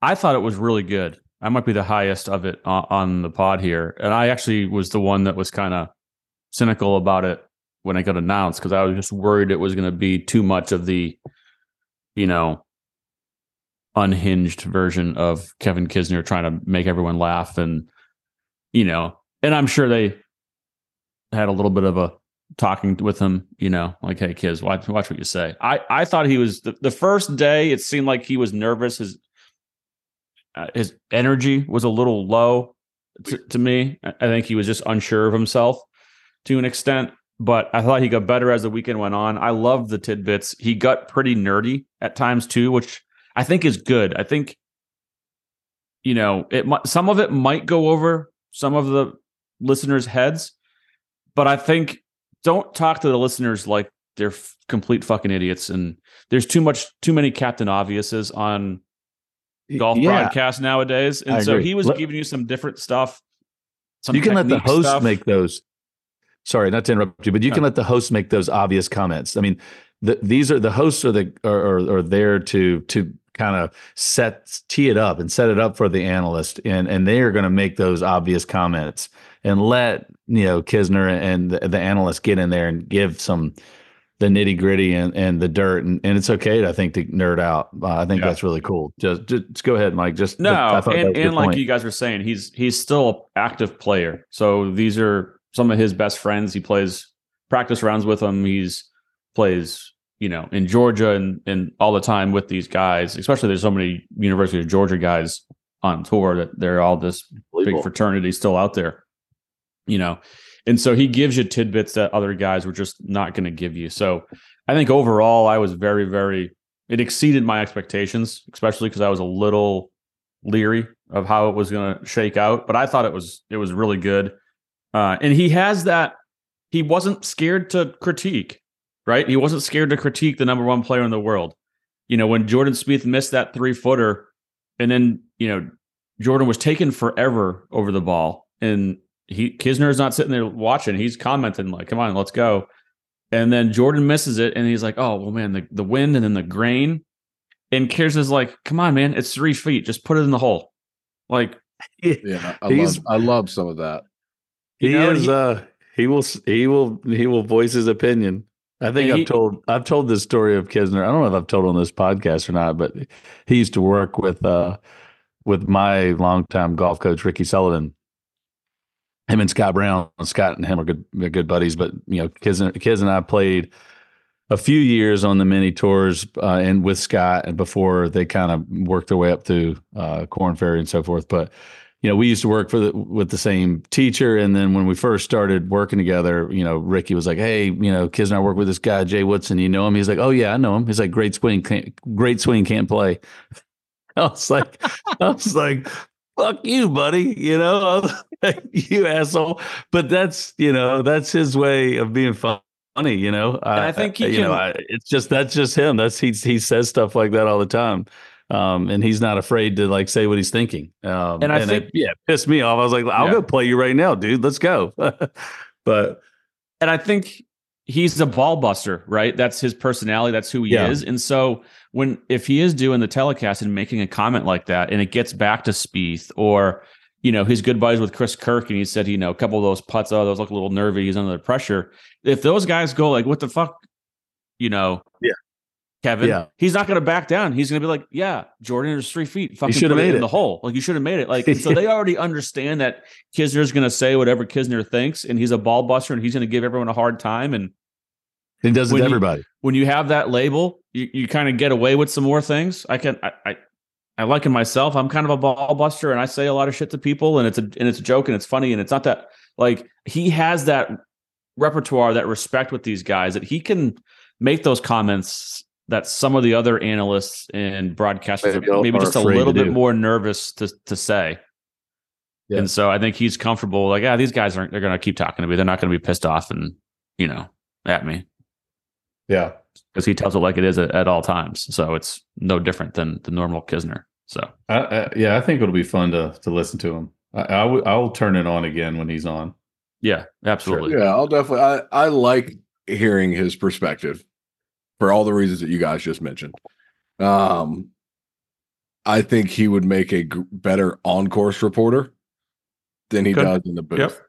I thought it was really good. I might be the highest of it on, on the pod here, and I actually was the one that was kind of cynical about it when it got announced because I was just worried it was going to be too much of the, you know, unhinged version of Kevin Kisner trying to make everyone laugh, and you know, and I'm sure they had a little bit of a talking with him, you know, like, hey, Kiz, watch, watch what you say. I, I thought he was the, the first day, it seemed like he was nervous. His, uh, his energy was a little low to, to me. I think he was just unsure of himself to an extent, but I thought he got better as the weekend went on. I loved the tidbits. He got pretty nerdy at times too, which I think is good. I think, you know, it some of it might go over some of the listeners' heads, but I think don't talk to the listeners like they're f- complete fucking idiots. And there's too much, too many Captain Obviouses on golf yeah, broadcasts nowadays. And I so agree. he was Let- giving you some different stuff. Some you can let the host stuff. make those. Sorry, not to interrupt you, but you can let the host make those obvious comments. I mean, the, these are the hosts are the are, are, are there to to kind of set tee it up and set it up for the analyst, and and they are going to make those obvious comments and let you know Kisner and the, the analyst get in there and give some the nitty gritty and, and the dirt, and, and it's okay, I think, to nerd out. Uh, I think Yeah. that's really cool. Just, just go ahead, Mike. Just No, that and, and like point. you guys were saying, he's he's still an active player. So these are some of his best friends. He plays practice rounds with them. He's plays, you know, in Georgia and and all the time with these guys. Especially there's so many University of Georgia guys on tour that they're all this big fraternity still out there. You know, and so he gives you tidbits that other guys were just not going to give you. So I think overall, I was very, very. It exceeded my expectations, especially because I was a little leery of how it was going to shake out. But I thought it was it was really good, uh, and he has that. He wasn't scared to critique, right? He wasn't scared to critique the number one player in the world. You know, when Jordan Spieth missed that three footer, and then you know Jordan was taken forever over the ball, and he Kisner's not sitting there watching. He's commenting like, "Come on, let's go." And then Jordan misses it, and he's like, "Oh well, man, the, the wind and then the grain." And Kisner's like, "Come on, man, it's three feet. Just put it in the hole." Like, Yeah, I He's- love I love some of that. You he know, is he- uh he will he will he will voice his opinion i think i've he- told i've told this story of kisner i don't know if i've told on this podcast or not but he used to work with uh with my longtime golf coach ricky sullivan him and scott brown scott and him are good good buddies but you know Kiz and Kiz and i played a few years on the mini tours uh, and with Scott and before they kind of worked their way up to uh, Korn Ferry and so forth. But you know, we used to work for the, with the same teacher, and then when we first started working together, you know, Ricky was like, "Hey, you know, Kiz and I work with this guy Jay Woodson. You know him?" He's like, "Oh yeah, I know him." He's like, "Great swing, can't, great swing, can't play." I was like, I was like, "Fuck you, buddy," you know, I you asshole. But that's you know, that's his way of being funny, you know. I think he you know, I, it's just that's just him. That's he he says stuff like that all the time, um, and he's not afraid to like say what he's thinking. Um, And I it, think- yeah, it pissed me off. I was like, I'll Yeah. go play you right now, dude. Let's go. but and I think he's a ball buster, right? That's his personality. That's who he Yeah. is. And so when if he is doing the telecast and making a comment like that, and it gets back to Spieth or you know his good buddies with Chris Kirk, and he said you know a couple of those putts, oh those look a little nervy. He's under the pressure. If those guys go like, what the fuck, you know? Yeah. Kevin, Yeah. he's not going to back down. He's going to be like, "Yeah, Jordan is three feet. Fucking should have put it made in the hole. Like you should have made it. Like so they already understand that Kisner's going to say whatever Kisner thinks, and he's a ball buster, and he's going to give everyone a hard time. And he does it to you- everybody. when you have that label, you, you kind of get away with some more things. I can I, I I like him myself. I'm kind of a ball buster and I say a lot of shit to people and it's a and it's a joke and it's funny and it's not that like he has that repertoire, that respect with these guys that he can make those comments that some of the other analysts and broadcasters Maybe are maybe just a little bit do. more nervous to to say. Yeah. And so I think he's comfortable. Like, yeah, these guys aren't. They're going to keep talking to me. They're not going to be pissed off and you know at me Yeah. because he tells it like it is at, at all times. So it's no different than the normal Kisner. So I, I, yeah, I think it'll be fun to to listen to him. I, I w- I'll turn it on again when he's on. yeah, absolutely. Yeah, I'll definitely. I I like hearing his perspective for all the reasons that you guys just mentioned. Um, I think he would make a g- better on course reporter than he Could. does in the booth. Yep.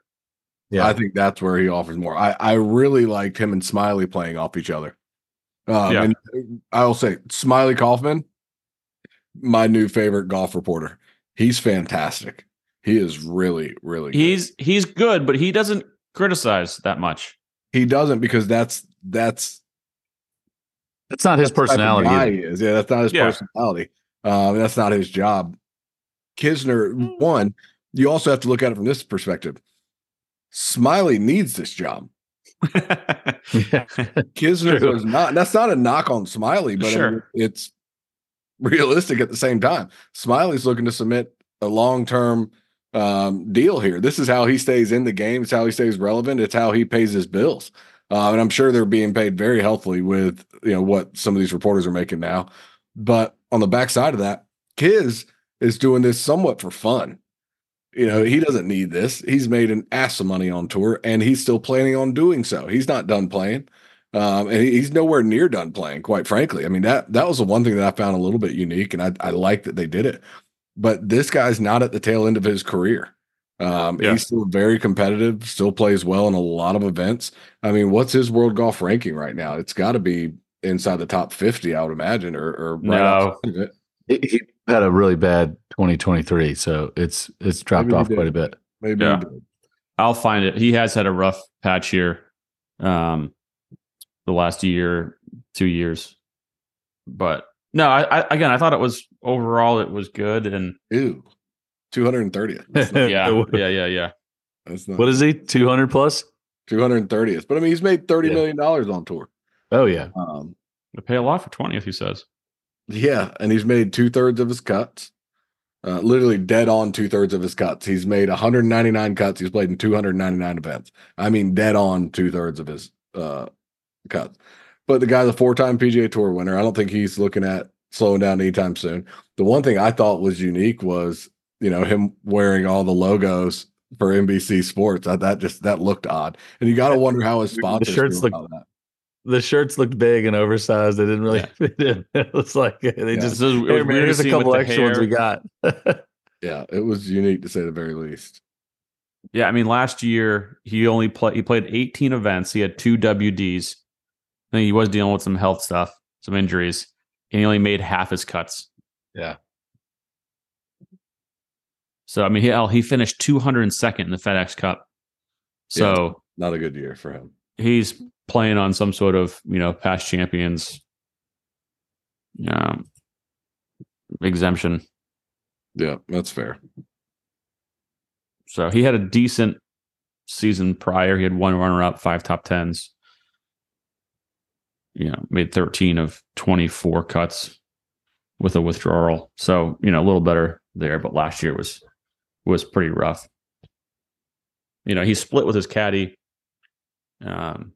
Yeah. I think that's where he offers more. I I really liked him and Smylie playing off each other. Um, Yeah. and I'll say Smylie Kaufman, my new favorite golf reporter. He's fantastic. He is really, really. good. He's he's good, but he doesn't criticize that much. he doesn't because that's that's That's not his that's the personality. guy he is. Yeah, that's not his Yeah. personality. Um, that's not his job. Kisner, one, you also have to look at it from this perspective. Smylie needs this job. Kisner True. does not. That's not a knock on Smylie, but I mean, it's realistic at the same time. Smylie's looking to submit a long term um, deal here. This is how he stays in the game. It's how he stays relevant. It's how he pays his bills. Uh, and I'm sure they're being paid very healthily with you know what some of these reporters are making now. But on the backside of that, Kiz is doing this somewhat for fun. You know, he doesn't need this. He's made an ass of money on tour, and he's still planning on doing so. He's not done playing, um, and he- he's nowhere near done playing. Quite frankly, I mean that that was the one thing that I found a little bit unique, and I I like that they did it. But this guy's not at the tail end of his career. Um, Yeah. He's still very competitive, still plays well in a lot of events. I mean, what's his world golf ranking right now? It's got to be inside the top 50, I would imagine, or, or right No. outside of it. He, he had a really bad 2023, so it's it's dropped Maybe off quite a bit. Maybe. Yeah. I'll find it. He has had a rough patch here, um, the last year, two years. But no, I, I again, I thought it was overall it was good, and Ew. 230th. Yeah, yeah, yeah, yeah. that's not What is he? 200 plus? 230th. But I mean, he's made 30 Yeah. million dollars on tour. Oh yeah. Um, They pay a lot for twentieth. He says. Yeah, and he's made two thirds of his cuts. Uh, literally dead on two thirds of his cuts. He's made 199 cuts. He's played in 299 events. I mean, dead on two thirds of his uh, cuts. But the guy's a four time PGA Tour winner. I don't think he's looking at slowing down anytime soon. The one thing I thought was unique was, you know, him wearing all the logos for NBC Sports. That, that just that looked odd, and you got to wonder how his sponsors The shirts feel look- The shirts looked big and oversized. They didn't really Yeah. fit in. It was like they Yeah. just This is- it was man, weird to here's a couple with the extra ones we got. Yeah, it was unique to say the very least. Yeah, I mean, last year he only played. He played 18 events. He had two WDs. I think he was dealing with some health stuff, some injuries, and he only made half his cuts. Yeah. So I mean, he he finished 202nd in the FedEx Cup. So Not a good year for him. he's playing on some sort of you know past champions um, exemption. Yeah, that's fair. So he had a decent season prior. He had one runner up, five top tens. You know, made 13 of 24 cuts with a withdrawal. So, you know, a little better there, but last year was was pretty rough. You know, he split with his caddy, um,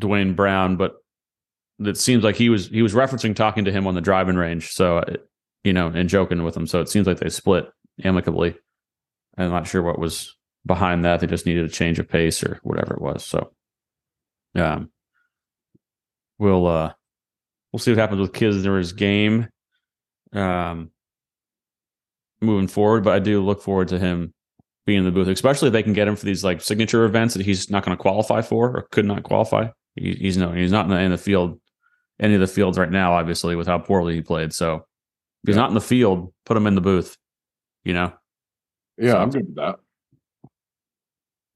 Dwayne Brown, but it seems like he was he was referencing talking to him on the driving range. So, uh, you know, and joking with him. So it seems like they split amicably. I'm not sure what was behind that. They just needed a change of pace or whatever it was. So, um, we'll uh, we'll see what happens with Kisner's game, um, moving forward. But I do look forward to him being in the booth, especially if they can get him for these like signature events that he's not going to qualify for or could not qualify. He, he's no, he's not in the, in the field, any of the fields right now, obviously, with how poorly he played. So, if he's Yeah. not in the field, put him in the booth. You know. Yeah, So- I'm good with that.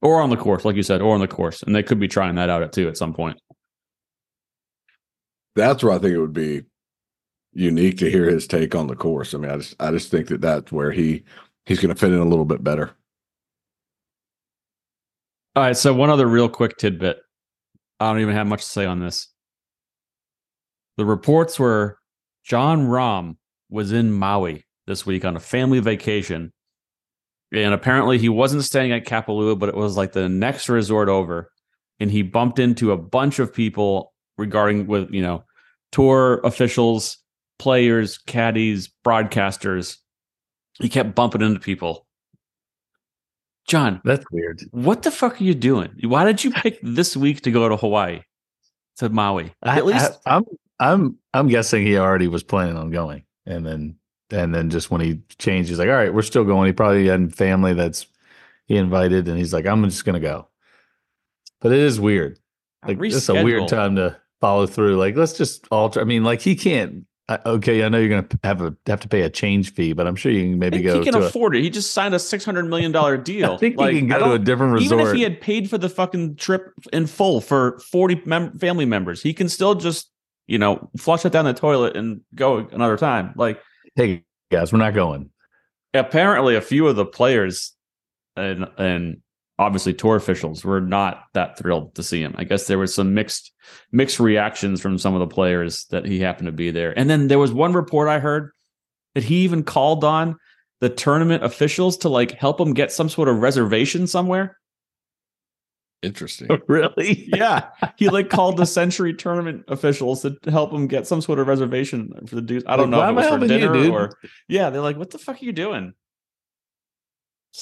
or on the course, like you said, or on the course, and they could be trying that out at too at some point. that's where I think it would be unique to hear his take on the course. I mean, I just I just think that that's where he he's going to fit in a little bit better. All right. So one other real quick tidbit. I don't even have much to say on this. The reports were Jon Rahm was in Maui this week on a family vacation. And apparently he wasn't staying at Kapalua, but it was like the next resort over. And he bumped into a bunch of people regarding with, you know, tour officials, players, caddies, broadcasters. He kept bumping into people. Jon, That's weird. what the fuck are you doing? Why did you pick this week to go to Hawaii, to Maui? I- At least I, am I'm I'm guessing he already was planning on going, and then and then just when he changed, he's like, "All right, we're still going." He probably had family that's he invited, and he's like, "I'm just gonna go." But it is weird. Like it's a weird time to follow through. Like let's just alter. I mean, like he can't. I- Okay, I know you're gonna have a have to pay a change fee, but I'm sure you can I maybe think go he can to. afford it. He just signed a six hundred million dollar deal. I think Like, he can go to a different resort. Even if he had paid for the fucking trip in full for forty mem- family members, he can still just you know flush it down the toilet and go another time. Like hey guys, we're not going. apparently, a few of the players and and obviously tour officials were not that thrilled to see him. I guess there was some mixed mixed reactions from some of the players that he happened to be there. And then there was one report I heard that he even called on the tournament officials to like help him get some sort of reservation somewhere. Interesting. really? Yeah, he like called the Sentry tournament officials to help him get some sort of reservation for the dudes. I don't Like, know why if it am I was for helping you, dude? or yeah. They're like, "What the fuck are you doing?"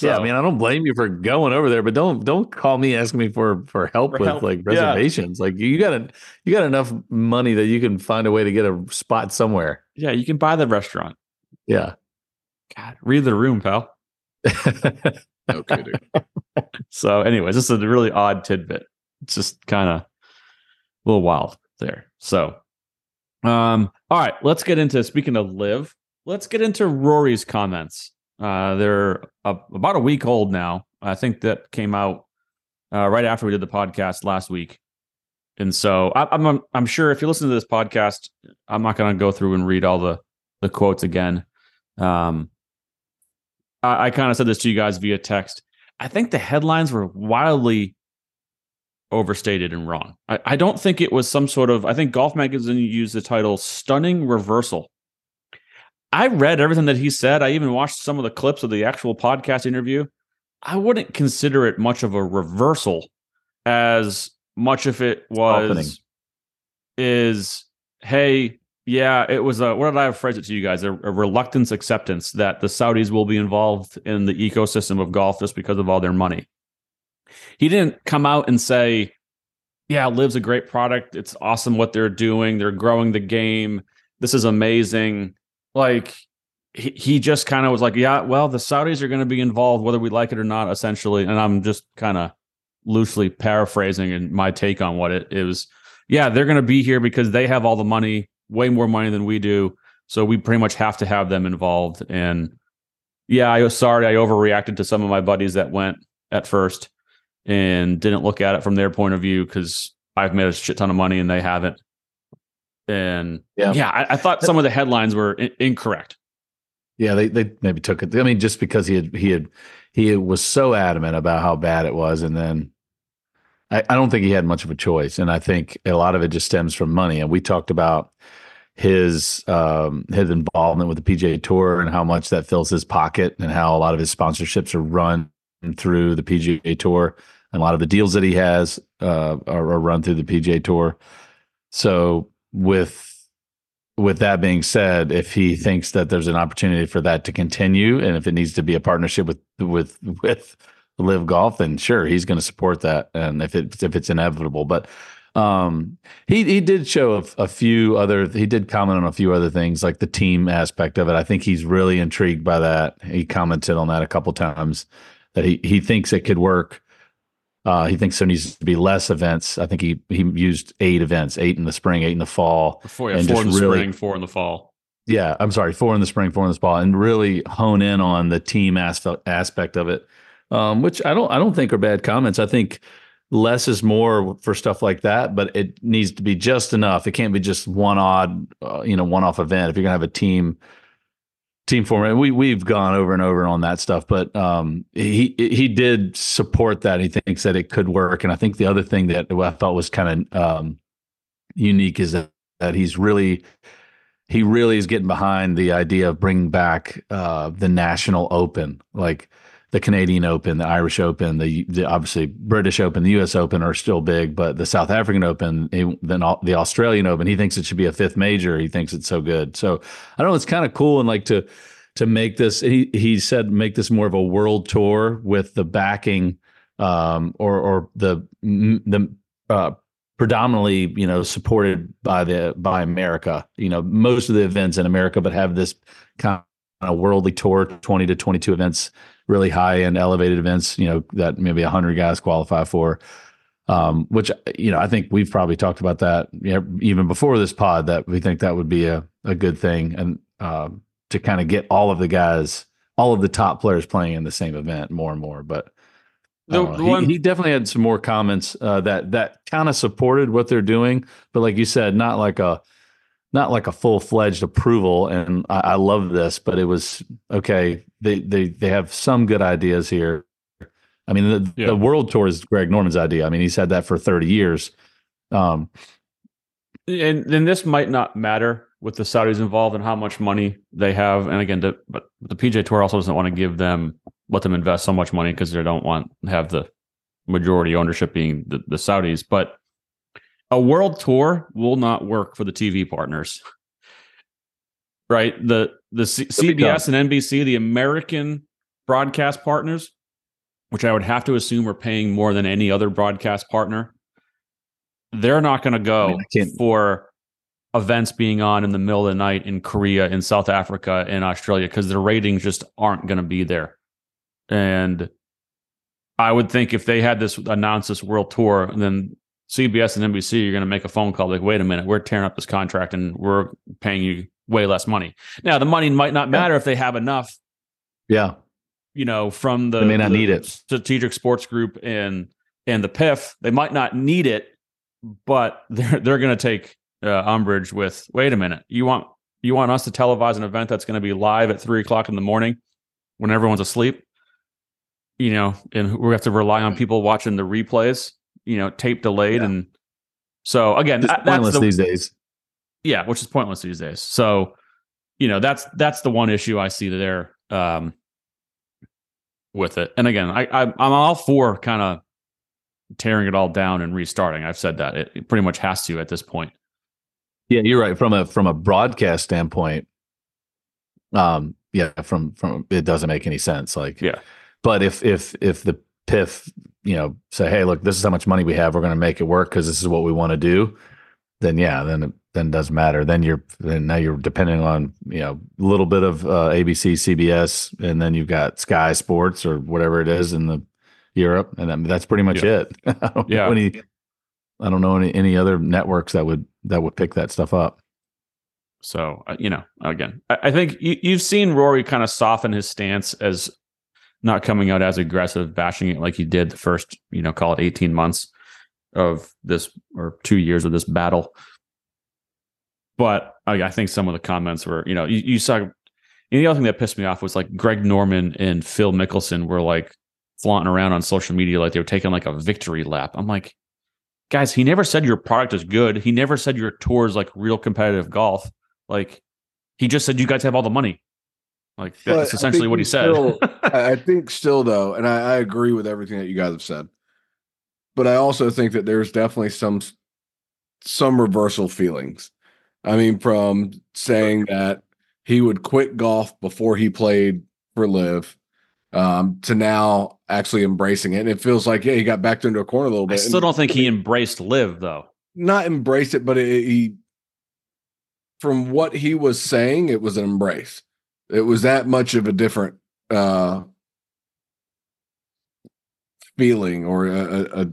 Yeah, I mean, I don't blame you for going over there, but don't don't call me asking me for for help For with help, like yeah. reservations. Like you got a, you got enough money that you can find a way to get a spot somewhere. yeah, you can buy the restaurant. Yeah. God, read the room, pal. Okay, dude. So, anyways, this is a really odd tidbit. It's just kind of a little wild there. So, um, all right, let's get into speaking of LIV. Let's get into Rory's comments. Uh, they're uh, about a week old now. I think that came out uh, right after we did the podcast last week. And so I, I'm I'm sure if you listen to this podcast, I'm not going to go through and read all the the quotes again. Um, I, I kind of said this to you guys via text. I think the headlines were wildly overstated and wrong. I, I don't think it was some sort of. I think Golf Magazine used the title "stunning reversal." I read everything that he said. I even watched some of the clips of the actual podcast interview. I wouldn't consider it much of a reversal as much if it was Opening. is hey yeah it was a what did i phrase it to you guys a, a reluctance acceptance that the saudis will be involved in the ecosystem of golf just because of all their money he didn't come out and say yeah LIV's a great product it's awesome what they're doing they're growing the game this is amazing like he, just kind of was like yeah well the saudis are going to be involved whether we like it or not essentially and i'm just kind of loosely paraphrasing and my take on what it is yeah they're going to be here because they have all the money way more money than we do so we pretty much have to have them involved and yeah i was sorry i overreacted to some of my buddies that went at first and didn't look at it from their point of view because i've made a shit ton of money and they haven't and Yeah. yeah, I, I thought some of the headlines were in- incorrect Yeah, they they maybe took it. I mean, just because he had he had he was so adamant about how bad it was, and then I, I don't think he had much of a choice. And I think a lot of it just stems from money. And we talked about his um his involvement with the PGA Tour and how much that fills his pocket, and how a lot of his sponsorships are run through the PGA Tour, and a lot of the deals that he has uh, are, are run through the PGA Tour. So with with that being said, if he thinks that there's an opportunity for that to continue, and if it needs to be a partnership with with with LIV Golf, then sure, he's going to support that, and if it if it's inevitable. But um, he he did show a, a few other. He did comment on a few other things, like the team aspect of it. I think he's really intrigued by that. He commented on that a couple times that he he thinks it could work. Uh, he thinks there needs to be less events. I think he he used eight events, eight in the spring, eight in the fall. four, And four in the really- spring four in the fall Yeah, I'm sorry, four in the spring, four in the fall, and really hone in on the team aspect aspect of it, um, which I don't I don't think are bad comments. I think less is more for stuff like that, but it needs to be just enough. It can't be just one odd, uh, you know, one off event. If you're gonna have a team team format, we we've gone over and over on that stuff, but um, he he did support that. He thinks that it could work, and I think the other thing that I thought was kind of um, unique is that that he's really he really is getting behind the idea of bringing back uh, the national open like the Canadian Open, the Irish Open, the, the obviously British Open, the U.S. Open are still big, but the South African Open, then the Australian Open, he thinks it should be a fifth major. He thinks it's so good. So I don't know. It's kind of cool and like to to make this. He he said make this more of a world tour with the backing um, or or the the uh, predominantly you know supported by the by America. You know most of the events in America, but have this kind of worldly tour, twenty to twenty two events really high end elevated events, you know, that maybe 100 guys qualify for. Um, which you know, I think we've probably talked about that you know, even before this pod that we think that would be a, a good thing and uh, to kind of get all of the guys, all of the top players playing in the same event more and more. But the, the he, one, he, definitely had some more comments uh, that that kind of supported what they're doing, but like you said, not like a not like a full fledged approval. And I, I love this, but it was okay. They they they have some good ideas here. I mean, the, yeah. the world tour is Greg Norman's idea. I mean, he's had that for 30 years. Um, and then this might not matter with the Saudis involved and how much money they have. And again, the, but the PGA Tour also doesn't want to give them let them invest so much money because they don't want have the majority ownership being the, the Saudis. But a world tour will not work for the TV partners. Right? The the C- CBS and NBC, the American broadcast partners, which I would have to assume are paying more than any other broadcast partner, they're not going to go I mean, for events being on in the middle of the night in Korea, in South Africa, in Australia because the ratings just aren't going to be there. And I would think if they had this announce this world tour, then CBS and NBC, you're going to make a phone call like, wait a minute, we're tearing up this contract and we're paying you way less money. Now, the money might not matter if they have enough. Yeah. You know, from the, they may not the need it. Strategic Sports Group and and the PIF, they might not need it, but they're they're going to take uh, umbrage with. Wait a minute, you want you want us to televise an event that's going to be live at three o'clock in the morning when everyone's asleep? You know, and we have to rely on people watching the replays you know, tape delayed. Yeah. And so again, that, pointless the, these days. Yeah, which is pointless these days. So, you know, that's that's the one issue I see there um, with it. And again, I, I I'm all for kind of tearing it all down and restarting. I've said that it, it pretty much has to at this point. Yeah, you're right. From a from a broadcast standpoint, um, yeah, from from it doesn't make any sense. Like, yeah. But if if if the PIF you know say hey look this is how much money we have. We're going to make it work because this is what we want to do. Then yeah then it then it doesn't matter. Then you're then now you're depending on you know a little bit of uh, abc cbs and then you've got sky sports or whatever it is in the europe and then that's pretty much yeah. it. I yeah. any, i don't know any, any other networks that would that would pick that stuff up. So uh, you know again I, I think you, you've seen rory kind of soften his stance as not coming out as aggressive, bashing it like he did the first, you know, call it 18 months of this or two years of this battle. But I, I think some of the comments were, you know, you, you saw the other thing that pissed me off was like Greg Norman and Phil Mickelson were like flaunting around on social media like they were taking like a victory lap. I'm like, guys, he never said your product is good. He never said your tour is like real competitive golf. Like he just said you guys have all the money. Like that's essentially what he said. Still, I think still though, and I, I agree with everything that you guys have said. But I also think that there's definitely some some reversal feelings. I mean, from saying that he would quit golf before he played for LIV, um, to now actually embracing it. And it feels like, yeah, he got backed into a corner a little bit. I still don't think he embraced LIV though. Not embraced it, but it, he, from what he was saying, it was an embrace. It was that much of a different uh, feeling or a, a,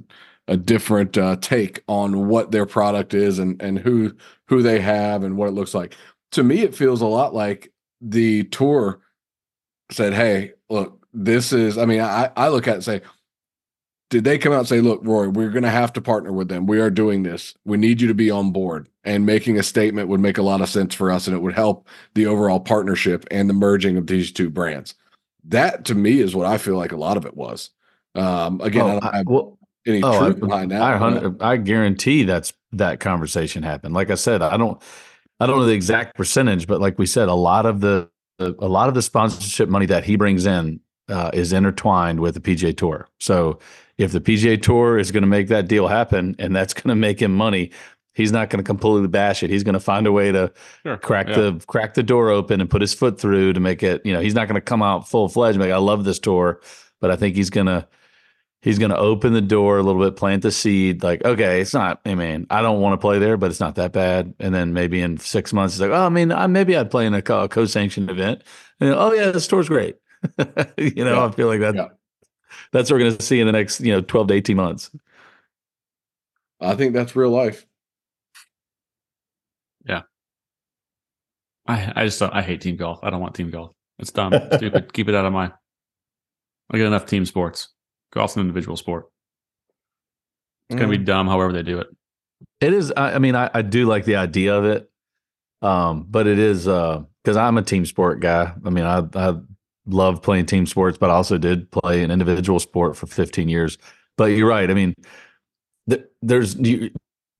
a different uh, take on what their product is and and who who they have and what it looks like. To me, it feels a lot like the tour said, "Hey, look, this is." I mean, I I look at it and say, did they come out and say, "Look, Roy, we're going to have to partner with them. We are doing this. We need you to be on board." And making a statement would make a lot of sense for us, and it would help the overall partnership and the merging of these two brands. That to me is what I feel like a lot of it was. Um, again, Oh, I don't have well, any oh, truth I- behind that. I I guarantee that's that conversation happened. Like I said, I don't I don't know the exact percentage, but like we said, a lot of the a lot of the sponsorship money that he brings in uh, is intertwined with the PGA Tour. So if the PGA Tour is going to make that deal happen and that's going to make him money, he's not going to completely bash it. He's going to find a way to Sure. crack Yeah. the crack the door open and put his foot through to make it. You know, he's not going to come out full fledged. Like I love this tour, but I think he's gonna he's gonna open the door a little bit, plant the seed. Like, okay, it's not. I mean, I don't want to play there, but it's not that bad. And then maybe in six months, it's like, oh, I mean, I, maybe I'd play in a co- co-sanctioned event. And oh yeah, the tour's great. you know, Yeah. I feel like that. Yeah. That's what we're going to see in the next, you know, twelve to eighteen months. I think that's real life. Yeah i, I just don't, I hate team golf. I don't want team golf. It's dumb, stupid. Keep it out of my. I get enough team sports. Golf's an individual sport. It's gonna be Mm. dumb, however they do it. It is. I, I mean, I, I do like the idea of it, um, but it is uh because I'm a team sport guy. I mean, I I love playing team sports, but I also did play an individual sport for 15 years. But you're right. I mean, th- there's you,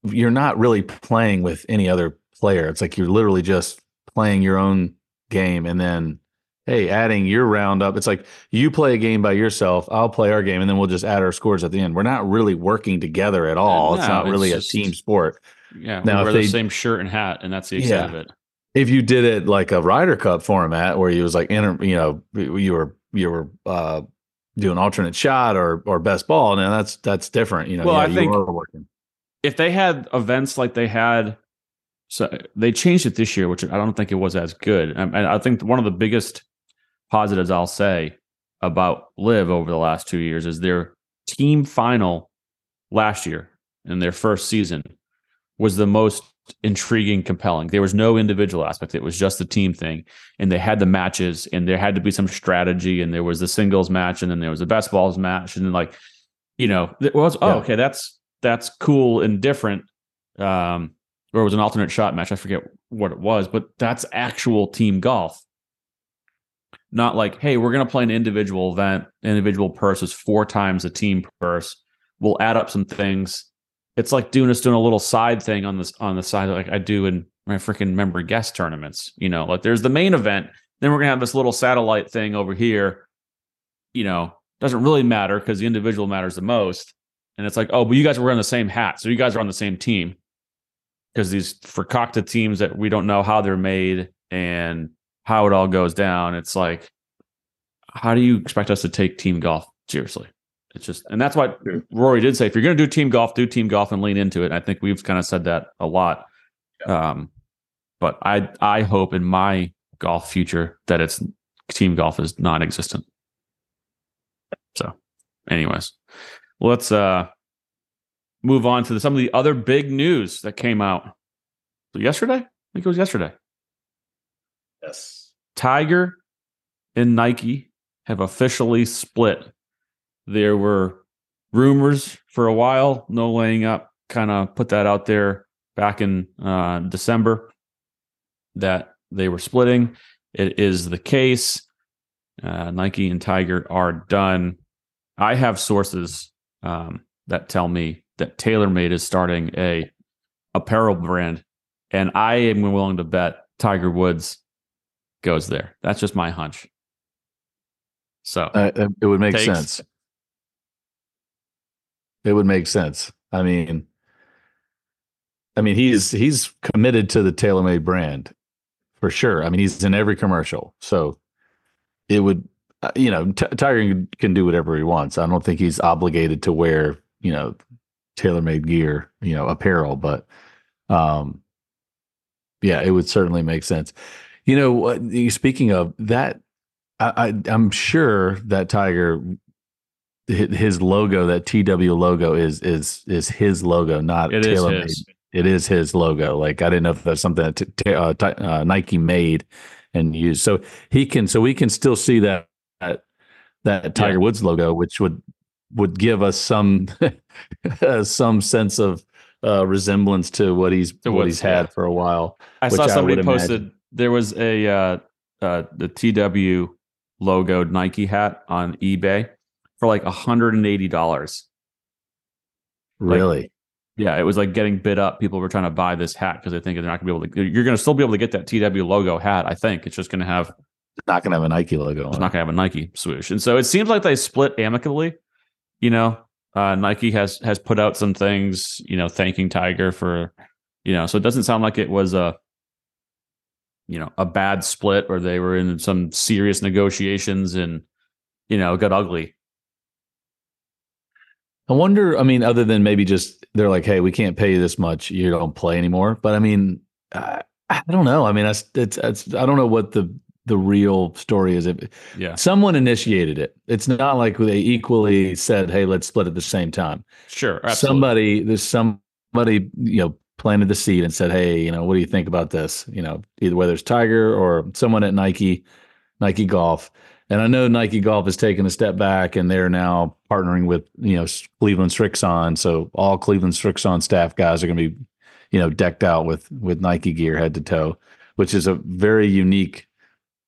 you're not really playing with any other player. It's like you're literally just playing your own game, and then hey, adding your round up. It's like you play a game by yourself, I'll play our game, and then we'll just add our scores at the end. We're not really working together at all. Uh, it's not it's really just- a team sport. Yeah, Now, we wear they- the same shirt and hat, and that's the extent Yeah. of it. If you did it like a Ryder Cup format where you was like inter, you know, you were you were uh doing alternate shot or or best ball, now that's that's different. You know, Well, yeah, I you think- if they had events like they had, so they changed it this year, which I don't think it was as good. And and I think one of the biggest positives I'll say about LIV over the last two years is their team final last year in their first season was the most intriguing, compelling. There was no individual aspect; it was just the team thing, and they had the matches, and there had to be some strategy, and there was the singles match, and then there was the best balls match, and then like, you know, it was oh Yeah. okay, that's that's cool and different. Um, or it was an alternate shot match. I forget what it was, but that's actual team golf. Not like, hey, we're gonna play an individual event, individual purse is four times the team purse. We'll add up some things. It's like doing us doing a little side thing on this on the side, like I do in my freaking member guest tournaments. You know, like there's the main event, then we're gonna have this little satellite thing over here. You know, doesn't really matter because the individual matters the most. And it's like, oh, but you guys were on the same hat, so you guys are on the same team because these fakakta teams that we don't know how they're made and how it all goes down. It's like, how do you expect us to take team golf seriously? It's just, and that's what Rory did say. If you're going to do team golf, do team golf and lean into it. And I think we've kind of said that a lot. Um, but I, I hope in my golf future that it's team golf is non-existent. So, anyways, let's uh move on to the, some of the other big news that came out yesterday. I think it was yesterday. Yes. Tiger and Nike have officially split. There were rumors for a while, no laying up, kind of put that out there back in uh, December that they were splitting. It is the case. Uh, Nike and Tiger are done. I have sources um, that tell me that TaylorMade is starting a apparel brand, and I am willing to bet Tiger Woods goes there. That's just my hunch. So Uh, it would make Takes. sense. It would make sense. I mean, I mean, he's he's committed to the TaylorMade brand for sure. I mean, he's in every commercial, so it would, uh, you know, T- Tiger can, do whatever he wants. I don't think he's obligated to wear, you know, TaylorMade gear, you know, apparel. But, um, yeah, it would certainly make sense. You know, speaking of that, I, I I'm sure that Tiger his logo, that TW logo is is is his logo, not it is TaylorMade. his. It is his logo. Like I didn't know if that's something that t- t- uh, Ti- uh, Nike made and used. So he can, so we can still see that that, that Tiger Woods logo, which would would give us some some sense of uh, resemblance to what he's To what he's had yeah. for a while. I saw somebody would posted imagine. there was a uh, uh, the TW logoed Nike hat on eBay for like hundred and eighty dollars. Like- Really, Yeah, it was like getting bid up. People were trying to buy this hat because they think they're not going to be able to. You're going to still be able to get that TW logo hat. I think it's just going to have it's not going to have a Nike logo. it's not going to have a Nike swoosh. And so it seems like they split amicably. You know, uh, Nike has has put out some things. You know, thanking Tiger for. You know, so it doesn't sound like it was a. You know, a bad split, or they were in some serious negotiations, and you know, got ugly. I wonder. I mean, other than maybe just they're like, "Hey, we can't pay you this much. You don't play anymore." But I mean, I, I don't know. I mean, it's, it's it's I don't know what the the real story is. If Yeah, someone initiated it, it's not like they equally said, "Hey, let's split at the same time." sure. Absolutely. somebody there's somebody you know planted the seed and said hey you know what do you think about this you know either whether it's tiger or someone at nike nike golf and i know nike golf has taken a step back and they're now partnering with you know cleveland srixon so all cleveland srixon staff guys are going to be you know decked out with with nike gear head to toe which is a very unique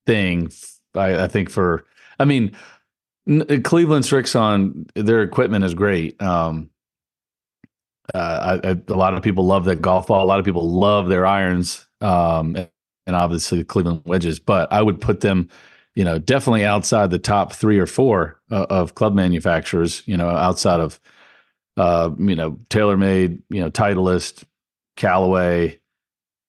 thing i, I think for i mean Cleveland Srixon, their equipment is great. Um, uh, I, I, a lot of people love that golf ball. A lot of people love their irons, um, and obviously the Cleveland wedges. But I would put them, you know, definitely outside the top three or four uh, of club manufacturers. You know, outside of, uh, you know, TaylorMade, you know, Titleist, Callaway,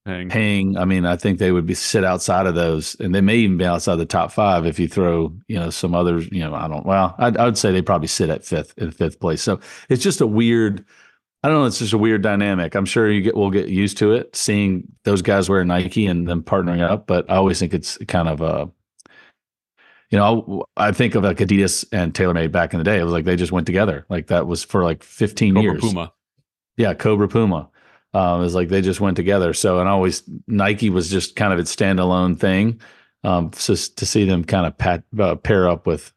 Hang. Ping. I mean, I think they would be sit outside of those, and they may even be outside the top five if you throw, you know, some others. You know, I don't. Well, I'd, I would say they probably sit at fifth in fifth place. So it's just a weird. I don't know. It's just a weird dynamic. I'm sure you get we'll get used to it, seeing those guys wear Nike and them partnering up. But I always think it's kind of a. You know, I think of like Adidas and TaylorMade back in the day. It was like they just went together. Like that was for like 15 Cobra years. Puma. Yeah, Cobra Puma. Um, it's like they just went together. So, and always Nike was just kind of its standalone thing. Um, so to see them kind of pat, uh, pair up with,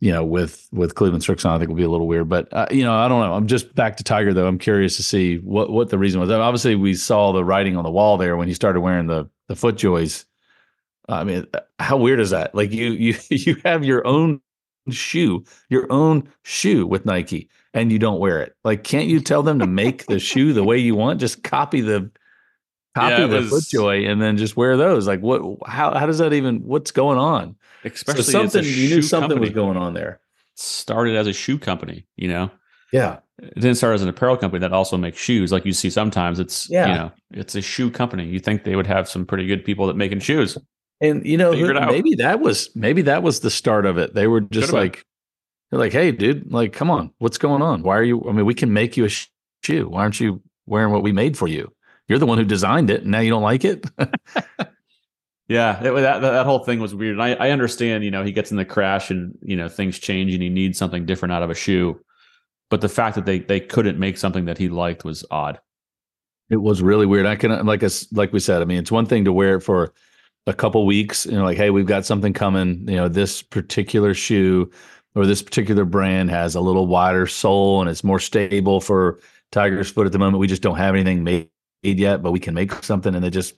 you know, with with Cleveland Srixon, I think will be a little weird. But uh, you know, I don't know. I'm just back to Tiger though. I'm curious to see what what the reason was. Obviously, we saw the writing on the wall there when he started wearing the the foot joys. I mean, uh, how weird is that? Like you you you have your own shoe, your own shoe with Nike, and you don't wear it. Like, can't you tell them to make the shoe the way you want? Just copy the copy Yeah, the FootJoy and then just wear those. Like, what? How how does that even? What's going on? Especially so something you knew something company. was going on there. Started as a shoe company, you know. Yeah, It didn't start as an apparel company that also makes shoes. Like you see sometimes it's Yeah. you know, it's a shoe company. You think they would have some pretty good people that making shoes. And you know, who- maybe that was maybe that was the start of it. They were just been. like, they're like, hey, dude, like, come on, what's going on? Why are you? I mean, we can make you a shoe. Why aren't you wearing what we made for you? You're the one who designed it, and now you don't like it. Yeah, it, that, that that whole thing was weird. And I, I understand, you know, he gets in the crash and you know things change and he needs something different out of a shoe. But the fact that they they couldn't make something that he liked was odd. It was really weird. I can like us like we said. I mean, it's one thing to wear it for a couple weeks. You know, like hey, we've got something coming. You know, this particular shoe or this particular brand has a little wider sole and it's more stable for Tiger's foot at the moment. We just don't have anything made yet, but we can make something. And they just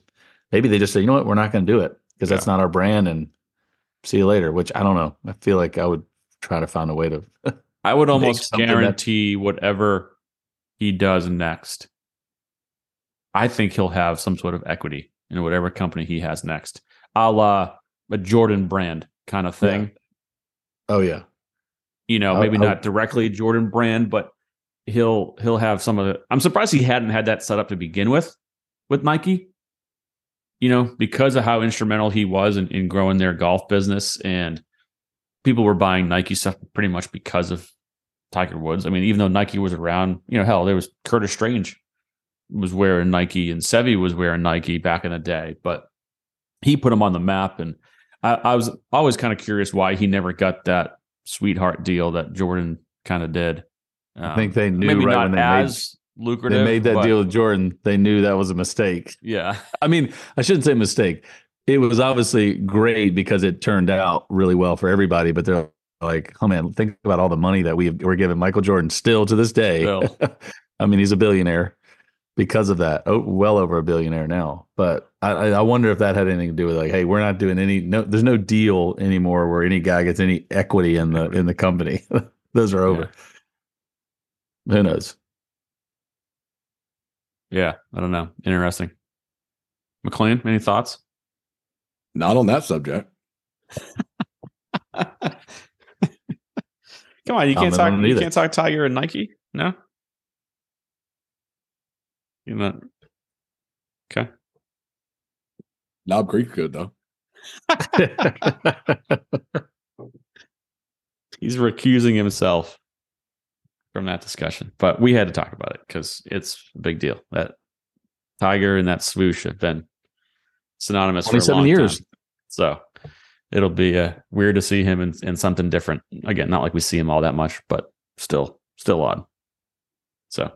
maybe they just say, you know what, we're not going to do it because that's not our brand. And see you later. Which I don't know. I feel like I would try to find a way to. I would almost something that- guarantee whatever he does next, I think he'll have some sort of equity in whatever company he has next, a la a Jordan brand kind of thing. oh yeah, You know, maybe I- not directly Jordan brand, but he'll he'll have some of the. I'm surprised he hadn't had that set up to begin with with Nike. You know, because of how instrumental he was in, in growing their golf business, and people were buying Nike stuff pretty much because of Tiger Woods. I mean, even though Nike was around, you know, hell, there was Curtis Strange was wearing Nike and Sevi was wearing Nike back in the day, but he put him on the map. And I, I was always kind of curious why he never got that sweetheart deal that Jordan kind of did. I think Um, they knew maybe right not when they made as lucrative. they made that but deal with Jordan. They knew that was a mistake. Yeah, I mean, I shouldn't say mistake. It was obviously great because it turned out really well for everybody. But they're like, oh man, think about all the money that we we're giving Michael Jordan still to this day. I mean, he's a billionaire because of that. Oh, well over a billionaire now. But I, I I wonder if that had anything to do with like, hey, we're not doing any no. There's no deal anymore where any guy gets any equity in the in the company. Those are over. Who knows? Yeah, I don't know. Interesting. McLean, any thoughts? Not on that subject. Come on, you can't don't talk. You either. can't talk Tiger and Nike. No. You know. Okay. Knob Creek good though. He's recusing himself from that discussion, but we had to talk about it because it's a big deal. That Tiger and that swoosh have been synonymous for seven years. time. So it'll be uh, weird to see him in, in something different. Again, not like we see him all that much, but still, still odd. So,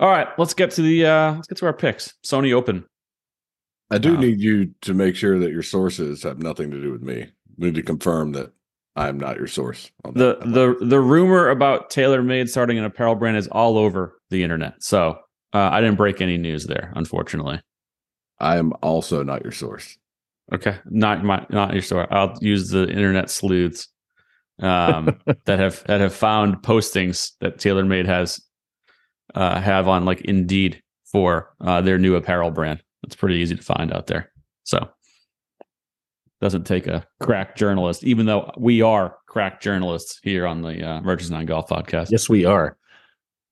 all right, let's get to the uh, let's get to our picks. Sony Open. I do Wow. need you to make sure that your sources have nothing to do with me. We need to confirm that I am not your source. On the that. the the rumor about TaylorMade starting an apparel brand is all over the internet. So uh, I didn't break any news there, unfortunately. I am also not your source. Okay, not my not your story. I'll use the internet sleuths um, that have that have found postings that TaylorMade has uh, have on like Indeed for uh, their new apparel brand. It's pretty easy to find out there. So doesn't take a crack journalist, even though we are crack journalists here on the uh, Merchants Golf podcast. yes, we are.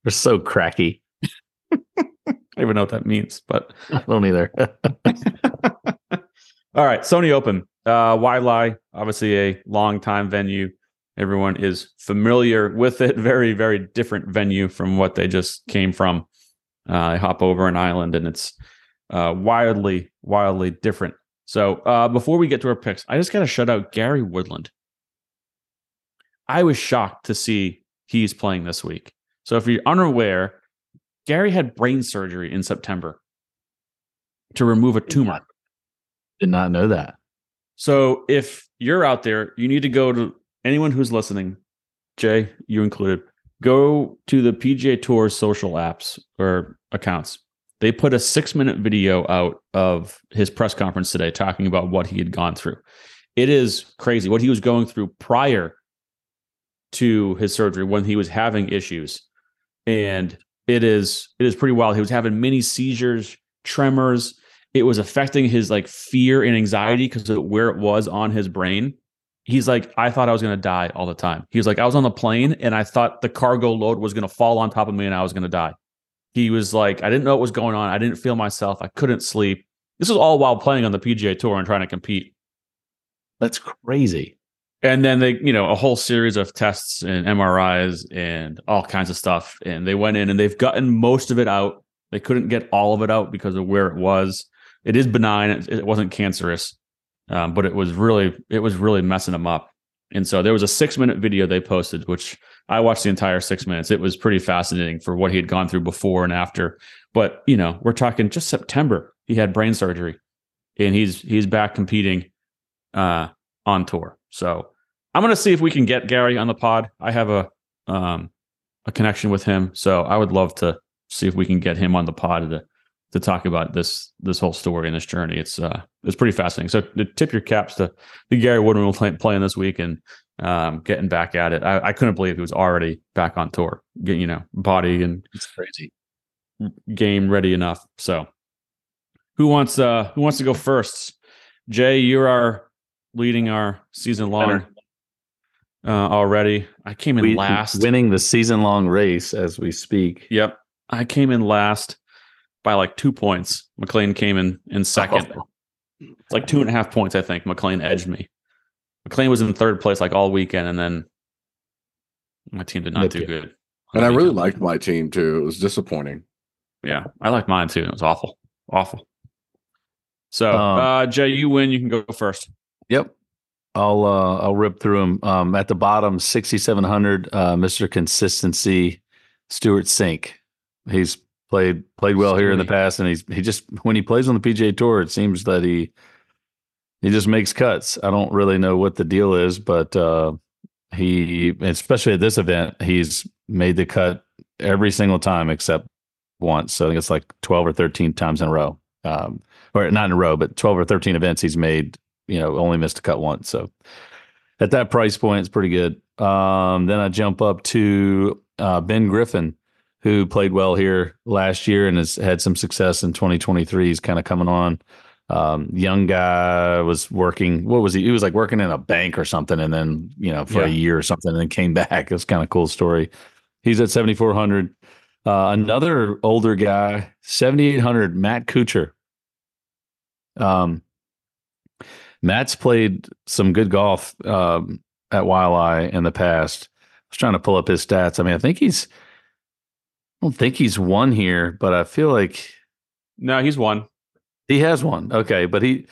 We're so cracky. I don't even know what that means, but I don't either. all right. Sony Open, uh, Waialae, obviously a long time venue. Everyone is familiar with it. Very, very different venue from what they just came from. Uh, I hop over an island and it's uh, wildly, wildly different. So uh, before we get to our picks, I just got to shout out Gary Woodland. I was shocked to see he's playing this week. So if you're unaware, Gary had brain surgery in September to remove a tumor. Did not know that. So if you're out there, you need to go to anyone who's listening, Jay, you included, go to the PGA Tour social apps or accounts. They put a six minute video out of his press conference today talking about what he had gone through. It is crazy what he was going through prior to his surgery when he was having issues. And it is it is pretty wild. He was having mini seizures, tremors. It was affecting his like fear and anxiety because of where it was on his brain. He's like, I thought I was gonna die all the time. He was like, I was on the plane and I thought the cargo load was gonna fall on top of me and I was gonna die. He was like, I didn't know what was going on. I didn't feel myself. I couldn't sleep. This was all while playing on the PGA Tour and trying to compete. That's crazy. And then they, you know, a whole series of tests and MRIs and all kinds of stuff. And they went in and they've gotten most of it out. They couldn't get all of it out because of where it was. It is benign. It, it wasn't cancerous, um, but it was really, it was really messing them up. And so there was a six minute video they posted, which I watched the entire six minutes. It was pretty fascinating for what he had gone through before and after. But you know, we're talking just September. He had brain surgery, and he's he's back competing uh, on tour. So I'm gonna see if we can get Gary on the pod. I have a um, a connection with him, so I would love to see if we can get him on the pod to to talk about this this whole story and this journey. It's uh it's pretty fascinating. So to tip your caps to the Gary Woodland play, playing this week and um, getting back at it. I, I couldn't believe he was already back on tour. Get you know body and It's crazy. game ready enough. So who wants uh who wants to go first? Jay, you are our leading our season long uh already. I came in We- last. winning the season long race as we speak. Yep. I came in last by like two points. McLean came in in second. Oh. It's like two and a half points, I think. McLean edged me. McLean was in third place like all weekend, and then my team did not Nipped do you. good. And I really liked my team too. It was disappointing. Yeah, I liked mine too. It was awful. Awful. So Um, uh Jay, you win, you can go first. Yep. I'll uh I'll rip through them. Um at the bottom, sixty seven hundred, uh Mr. Consistency, Stewart Cink. He's played played well here in the past, and he's he just when he plays on the PGA tour, it seems that he he just makes cuts. I don't really know what the deal is, but uh He, especially at this event, he's made the cut every single time except once. So I think it's like 12 or 13 times in a row. Um, or not in a row, but 12 or 13 events he's made, you know, only missed a cut once. So at that price point, it's pretty good. Um, then I jump up to uh, Ben Griffin, who played well here last year and has had some success in 2023. He's kind of coming on. Um, young guy was working. What was he? He was like working in a bank or something, and then you know for Yeah. a year or something, and then came back. It was kind of cool story. He's at 7400. Uh, another older guy, 7800, Matt Kuchar. Um, Matt's played some good golf um, at Waialae in the past. I was trying to pull up his stats. I mean, I think he's. I don't think he's won here, but I feel like No, he's won. he has one. Okay, but he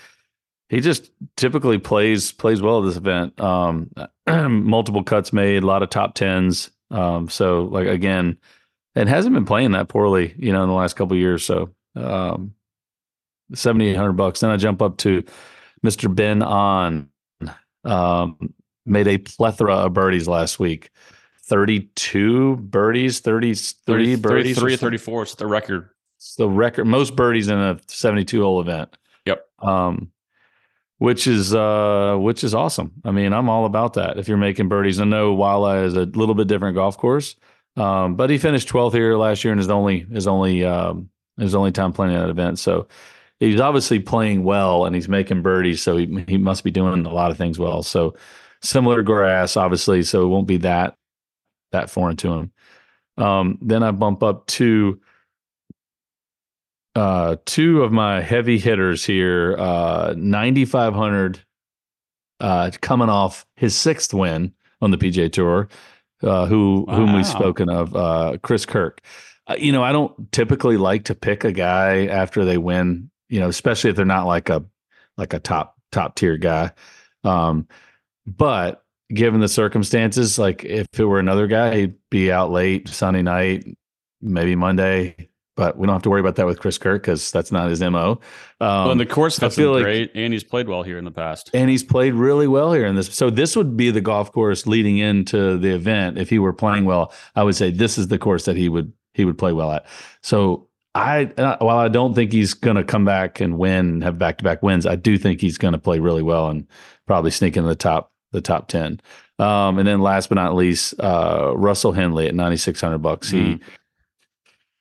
he just typically plays plays well at this event. Um, multiple cuts made, a lot of top tens. Um, so like again, and hasn't been playing that poorly, you know, in the last couple of years. So um, seventy eight hundred bucks. Then I jump up to Mister Ben An. Um, made a plethora of birdies last week. 32 birdies, 30, 30 birdies. or 33 something. 34 is the record. It's the record most birdies in a 72 hole event. Yep. Um, which is uh, which is awesome. I mean, I'm all about that. If you're making birdies, I know Waialae is a little bit different golf course, um, but he finished 12th here last year and his only his only um, his only time playing that event. So he's obviously playing well and he's making birdies. So he he must be doing a lot of things well. So similar grass, obviously, so it won't be that that foreign to him. Um, then I bump up to uh two of my heavy hitters here uh 9500 uh coming off his sixth win on the PGA tour uh who whom we've spoken of uh Chris Kirk. Uh, you know I don't typically like to pick a guy after they win you know especially if they're not like a like a top top tier guy. Um but given the circumstances like if it were another guy he'd be out late Sunday night maybe Monday but we don't have to worry about that with Chris Kirk because that's not his mo. Um, well, and the course I fits feel like- great, and he's played well here in the past. and he's played really well here in this. So this would be the golf course leading into the event. If he were playing well, I would say this is the course that he would he would play well at. So I, uh, while I don't think he's going to come back and win, have back to back wins, I do think he's going to play really well and probably sneak into the top the top ten. Um, and then last but not least, uh, Russell Henley at ninety six hundred bucks. He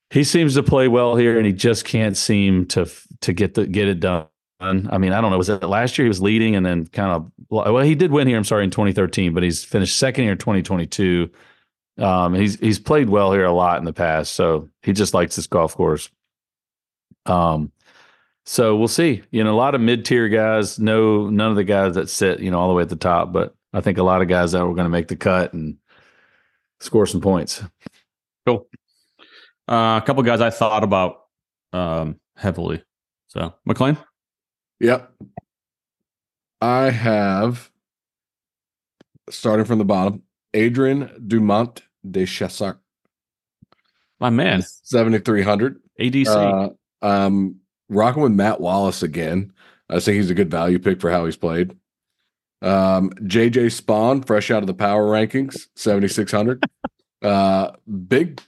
he seems to play well here, and he just can't seem to to get the get it done. I mean, I don't know. Was it last year he was leading and then kind of well, he did win here. I'm sorry, in 2013, but he's finished second here in 2022. Um, he's he's played well here a lot in the past, so he just likes this golf course. Um, so we'll see. You know, a lot of mid tier guys. No, none of the guys that sit you know all the way at the top, but I think a lot of guys that were going to make the cut and score some points. Cool. Uh, a couple guys I thought about um, heavily. So McLean, Yep. I have starting from the bottom, Adrien Dumont de Chassart, my man, 7,300. ADC. Uh, um, rocking with Matt Wallace again. I think he's a good value pick for how he's played. Um, JJ Spaun, fresh out of the power rankings, 7,600. uh, big,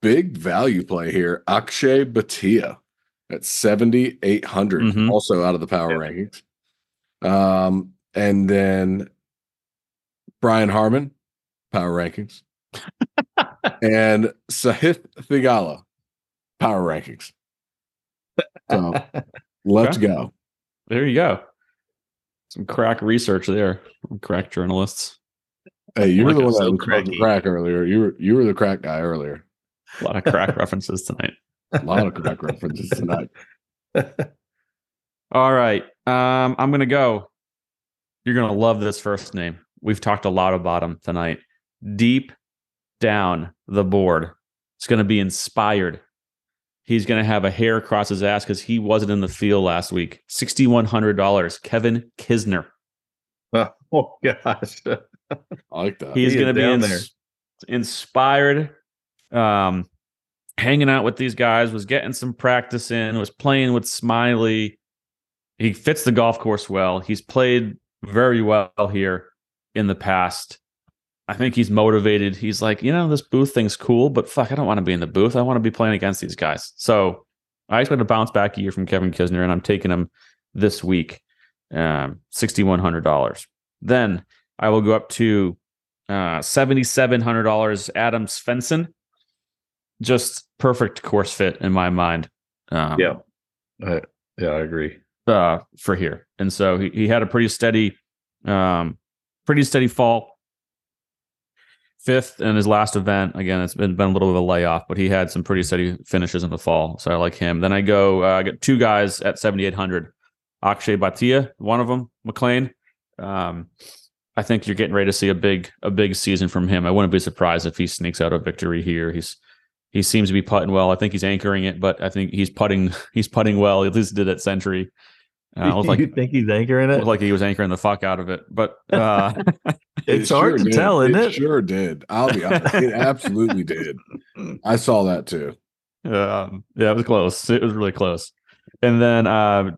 big value play here. Akshay Bhatia at 7,800, Mhm. also out of the power rankings. Um, and then Brian Harman, power rankings. and Sahith Theegala, power rankings. So let's go. there you go. Some crack research there. from Crack journalists. Hey, you were the one I'm that so was about to cracky. crack earlier. You were you were the crack guy earlier. A lot of crack references tonight. A lot of crack references tonight. All right. Um, I'm gonna go. You're gonna love this first name. We've talked a lot about him tonight. Deep down the board. It's gonna be inspired. He's gonna have a hair across his ass because he wasn't in the field last week. Sixty-one hundred dollars. Kevin Kisner. oh gosh. I like that. He's He going to be down ins- there. inspired, um, hanging out with these guys, was getting some practice in, was playing with Smylie. He fits the golf course well. He's played very well here in the past. I think he's motivated. He's like, you know, this booth thing's cool, but fuck, I don't want to be in the booth. I want to be playing against these guys. So I expect to bounce back a year from Kevin Kisner, and I'm taking him this week, um, sixty one hundred dollars. Then I will go up to uh, seventy seven hundred dollars. Adam Svensson, just perfect course fit in my mind. Um, Yeah. Uh, yeah, I agree. uh, for here. And so he, he had a pretty steady, um, pretty steady fall. Fifth in his last event. Again, it's been, been a little bit of a layoff, but he had some pretty steady finishes in the fall. So I like him. Then I go, uh, I got two guys at 7,800. Akshay Bhatia, one of them, McLean. Um, I think you're getting ready to see a big, a big season from him. I wouldn't be surprised if he sneaks out a victory here. He's, he seems to be putting well. I think he's anchoring it, but I think he's putting, he's putting well. He at least did at Sentry. Uh, was like you think he's anchoring it? looked like he was anchoring the fuck out of it. But uh, it's It hard sure to did. tell, isn't it? it? Sure did. I'll be honest. It absolutely did. I saw that too. um, yeah, it was close. It was really close. And then uh,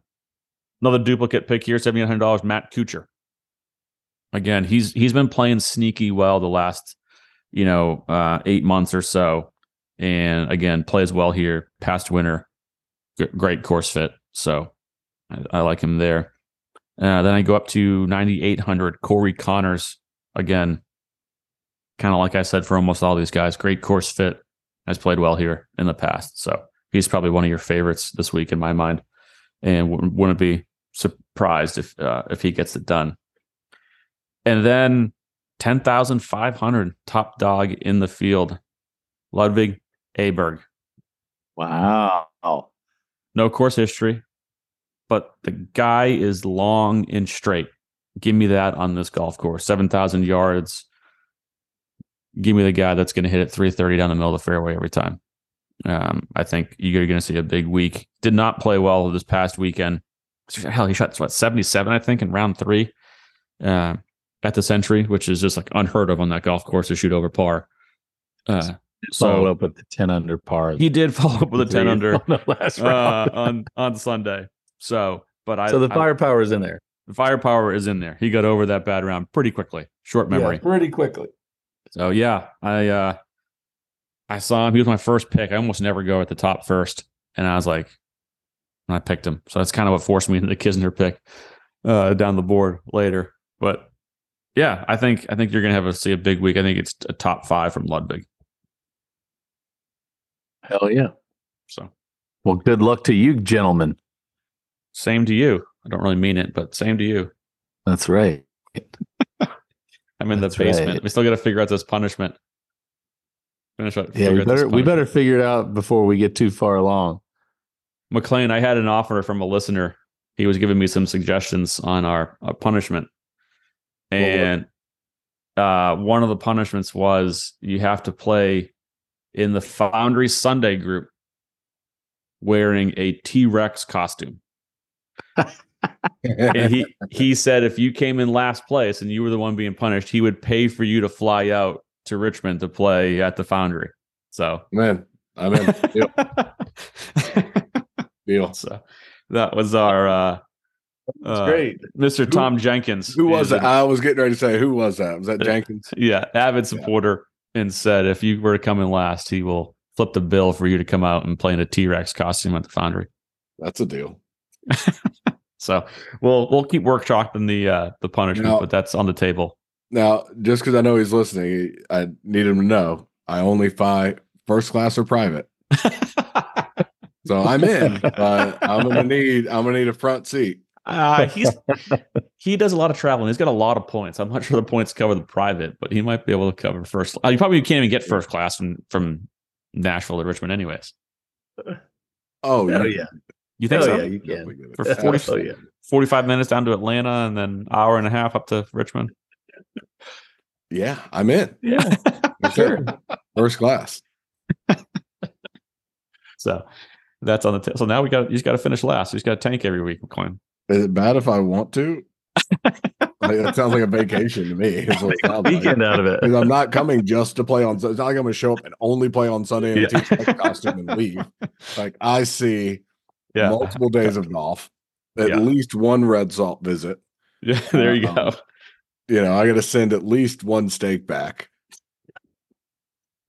another duplicate pick here, seventy eight hundred dollars. Matt Kuchar. Again, he's he's been playing sneaky well the last you know uh, eight months or so, and again plays well here. Past winner, G- great course fit. So I, I like him there. Uh, then I go up to ninety eight hundred. Corey Conners again, kind of like I said for almost all these guys, great course fit has played well here in the past. So he's probably one of your favorites this week in my mind, and w- wouldn't be surprised if uh, if he gets it done. And then ten thousand five hundred top dog in the field, Ludwig Aberg. Wow. No course history, but the guy is long and straight. Give me that on this golf course. Seven thousand yards. Give me the guy that's going to hit it 330 down the middle of the fairway every time. Um, I think you're going to see a big week. Did not play well this past weekend. Hell, he shot what 77, I think, in round three uh, at the Sentry, which is just like unheard of on that golf course to shoot over par. Uh, Followed so up with the 10 under par. he did follow up with a 10 under on the last uh, round. on on Sunday. So, but I so the I- firepower is in there. the firepower is in there. He got over that bad round pretty quickly. Short memory. pretty quickly. So yeah, I uh I saw him. He was my first pick. I almost never go at the top first, and I was like, and I picked him. So that's kind of what forced me into the Kisner pick uh, down the board later. But yeah, I think I think you're gonna have a see a big week. I think it's a top five from Ludwig. Hell yeah. So Well, good luck to you, gentlemen. Same to you. I don't really mean it, but same to you. That's right. I'm in That's the basement. right. We still got to figure out this punishment. Finish up. Yeah, we better we better figure it out before we get too far along. McLean, I had an offer from a listener. He was giving me some suggestions on our, our punishment. And uh, one of the punishments was you have to play in the Foundry Sunday group wearing a T Rex costume. And he, he said if you came in last place and you were the one being punished, he would pay for you to fly out to Richmond to play at the Foundry. So, Man, I'm in. Deal. Deal. so that was our uh, uh, great. Mr. Tom Jenkins. Who was that? I was getting ready to say, who was that? Was that Uh, Jenkins? Yeah, avid supporter, and said if you were to come in last, he will flip the bill for you to come out and play in a T Rex costume at the Foundry. That's a deal. So we'll we'll keep workshopping the uh, the punishment, Now- but that's on the table. Now, just because I know he's listening, I need him to know I only fly first class or private. So I'm in, but I'm gonna need I'm gonna need a front seat. uh, he's he does a lot of traveling. He's got a lot of points. I'm not sure the points cover the private, but he might be able to cover first. Uh, you probably can't even get first class from from Nashville to Richmond, anyways. Oh Hell yeah. yeah. You think Oh, so? yeah, you can. For Yeah, 40 oh, yeah. 45 minutes down to Atlanta and then hour and a half up to Richmond. Yeah, I'm in. Yeah. Sure. First class. So that's on the t- so now we got you just got to finish last. You just got to tank every week, McCoy. Is it bad if I want to? like, that sounds like a vacation to me. is what it sounds like. Weekend out of it. Because I'm not coming just to play on. Sunday. It's not like I'm going to show up and only play on Sunday in Yeah. T-shirt costume and leave. Like I see Yeah, multiple days of golf, at Yeah. least one red salt visit. yeah. There you Um, go. you know, I got to send at least one steak back.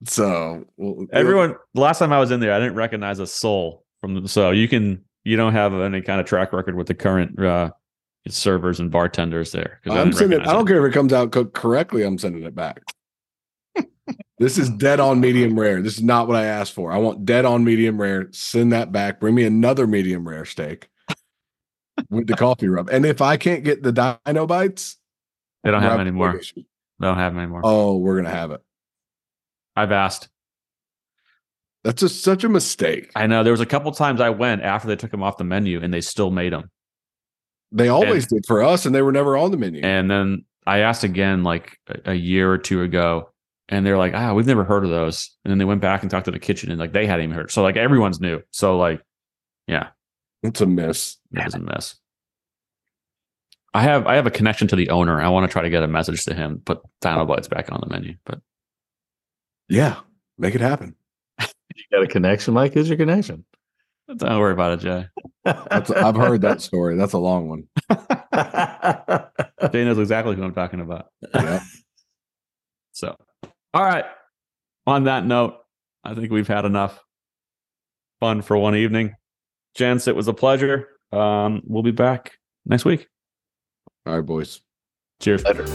So well, Everyone, last time I was in there, I didn't recognize a soul from the. So you can, you don't have any kind of track record with the current uh, servers and bartenders there. I'm sending. I don't care if it comes out cooked correctly. I'm sending it back. This is oh, dead on medium rare. This is not what I asked for. I want dead on medium rare. Send that back. Bring me another medium rare steak with the coffee rub. And if I can't get the dino bites, They don't have having them a anymore. They don't have them anymore. Oh, we're gonna have it. I've asked. That's just such a mistake. I know there was a couple times I went after they took them off the menu and they still made them. They always did for us, and they were never on the menu. And then I asked again like a, a year or two ago, and they're like, "Ah, we've never heard of those." And then they went back and talked to the kitchen, and like they hadn't even heard. So like everyone's new. So like, yeah, it's a mess. It is a mess. I have I have a connection to the owner. I want to try to get a message to him, put Dino Bites back on the menu. But Yeah, make it happen. You got a connection, Mike? Who's your connection? don't worry about it, Jay. That's, I've heard that story. That's a long one. Jay knows exactly who I'm talking about. Yeah. So, all right. On that note, I think we've had enough fun for one evening. Gents, it was a pleasure. Um, we'll be back next week. All right, boys. Cheers. Later.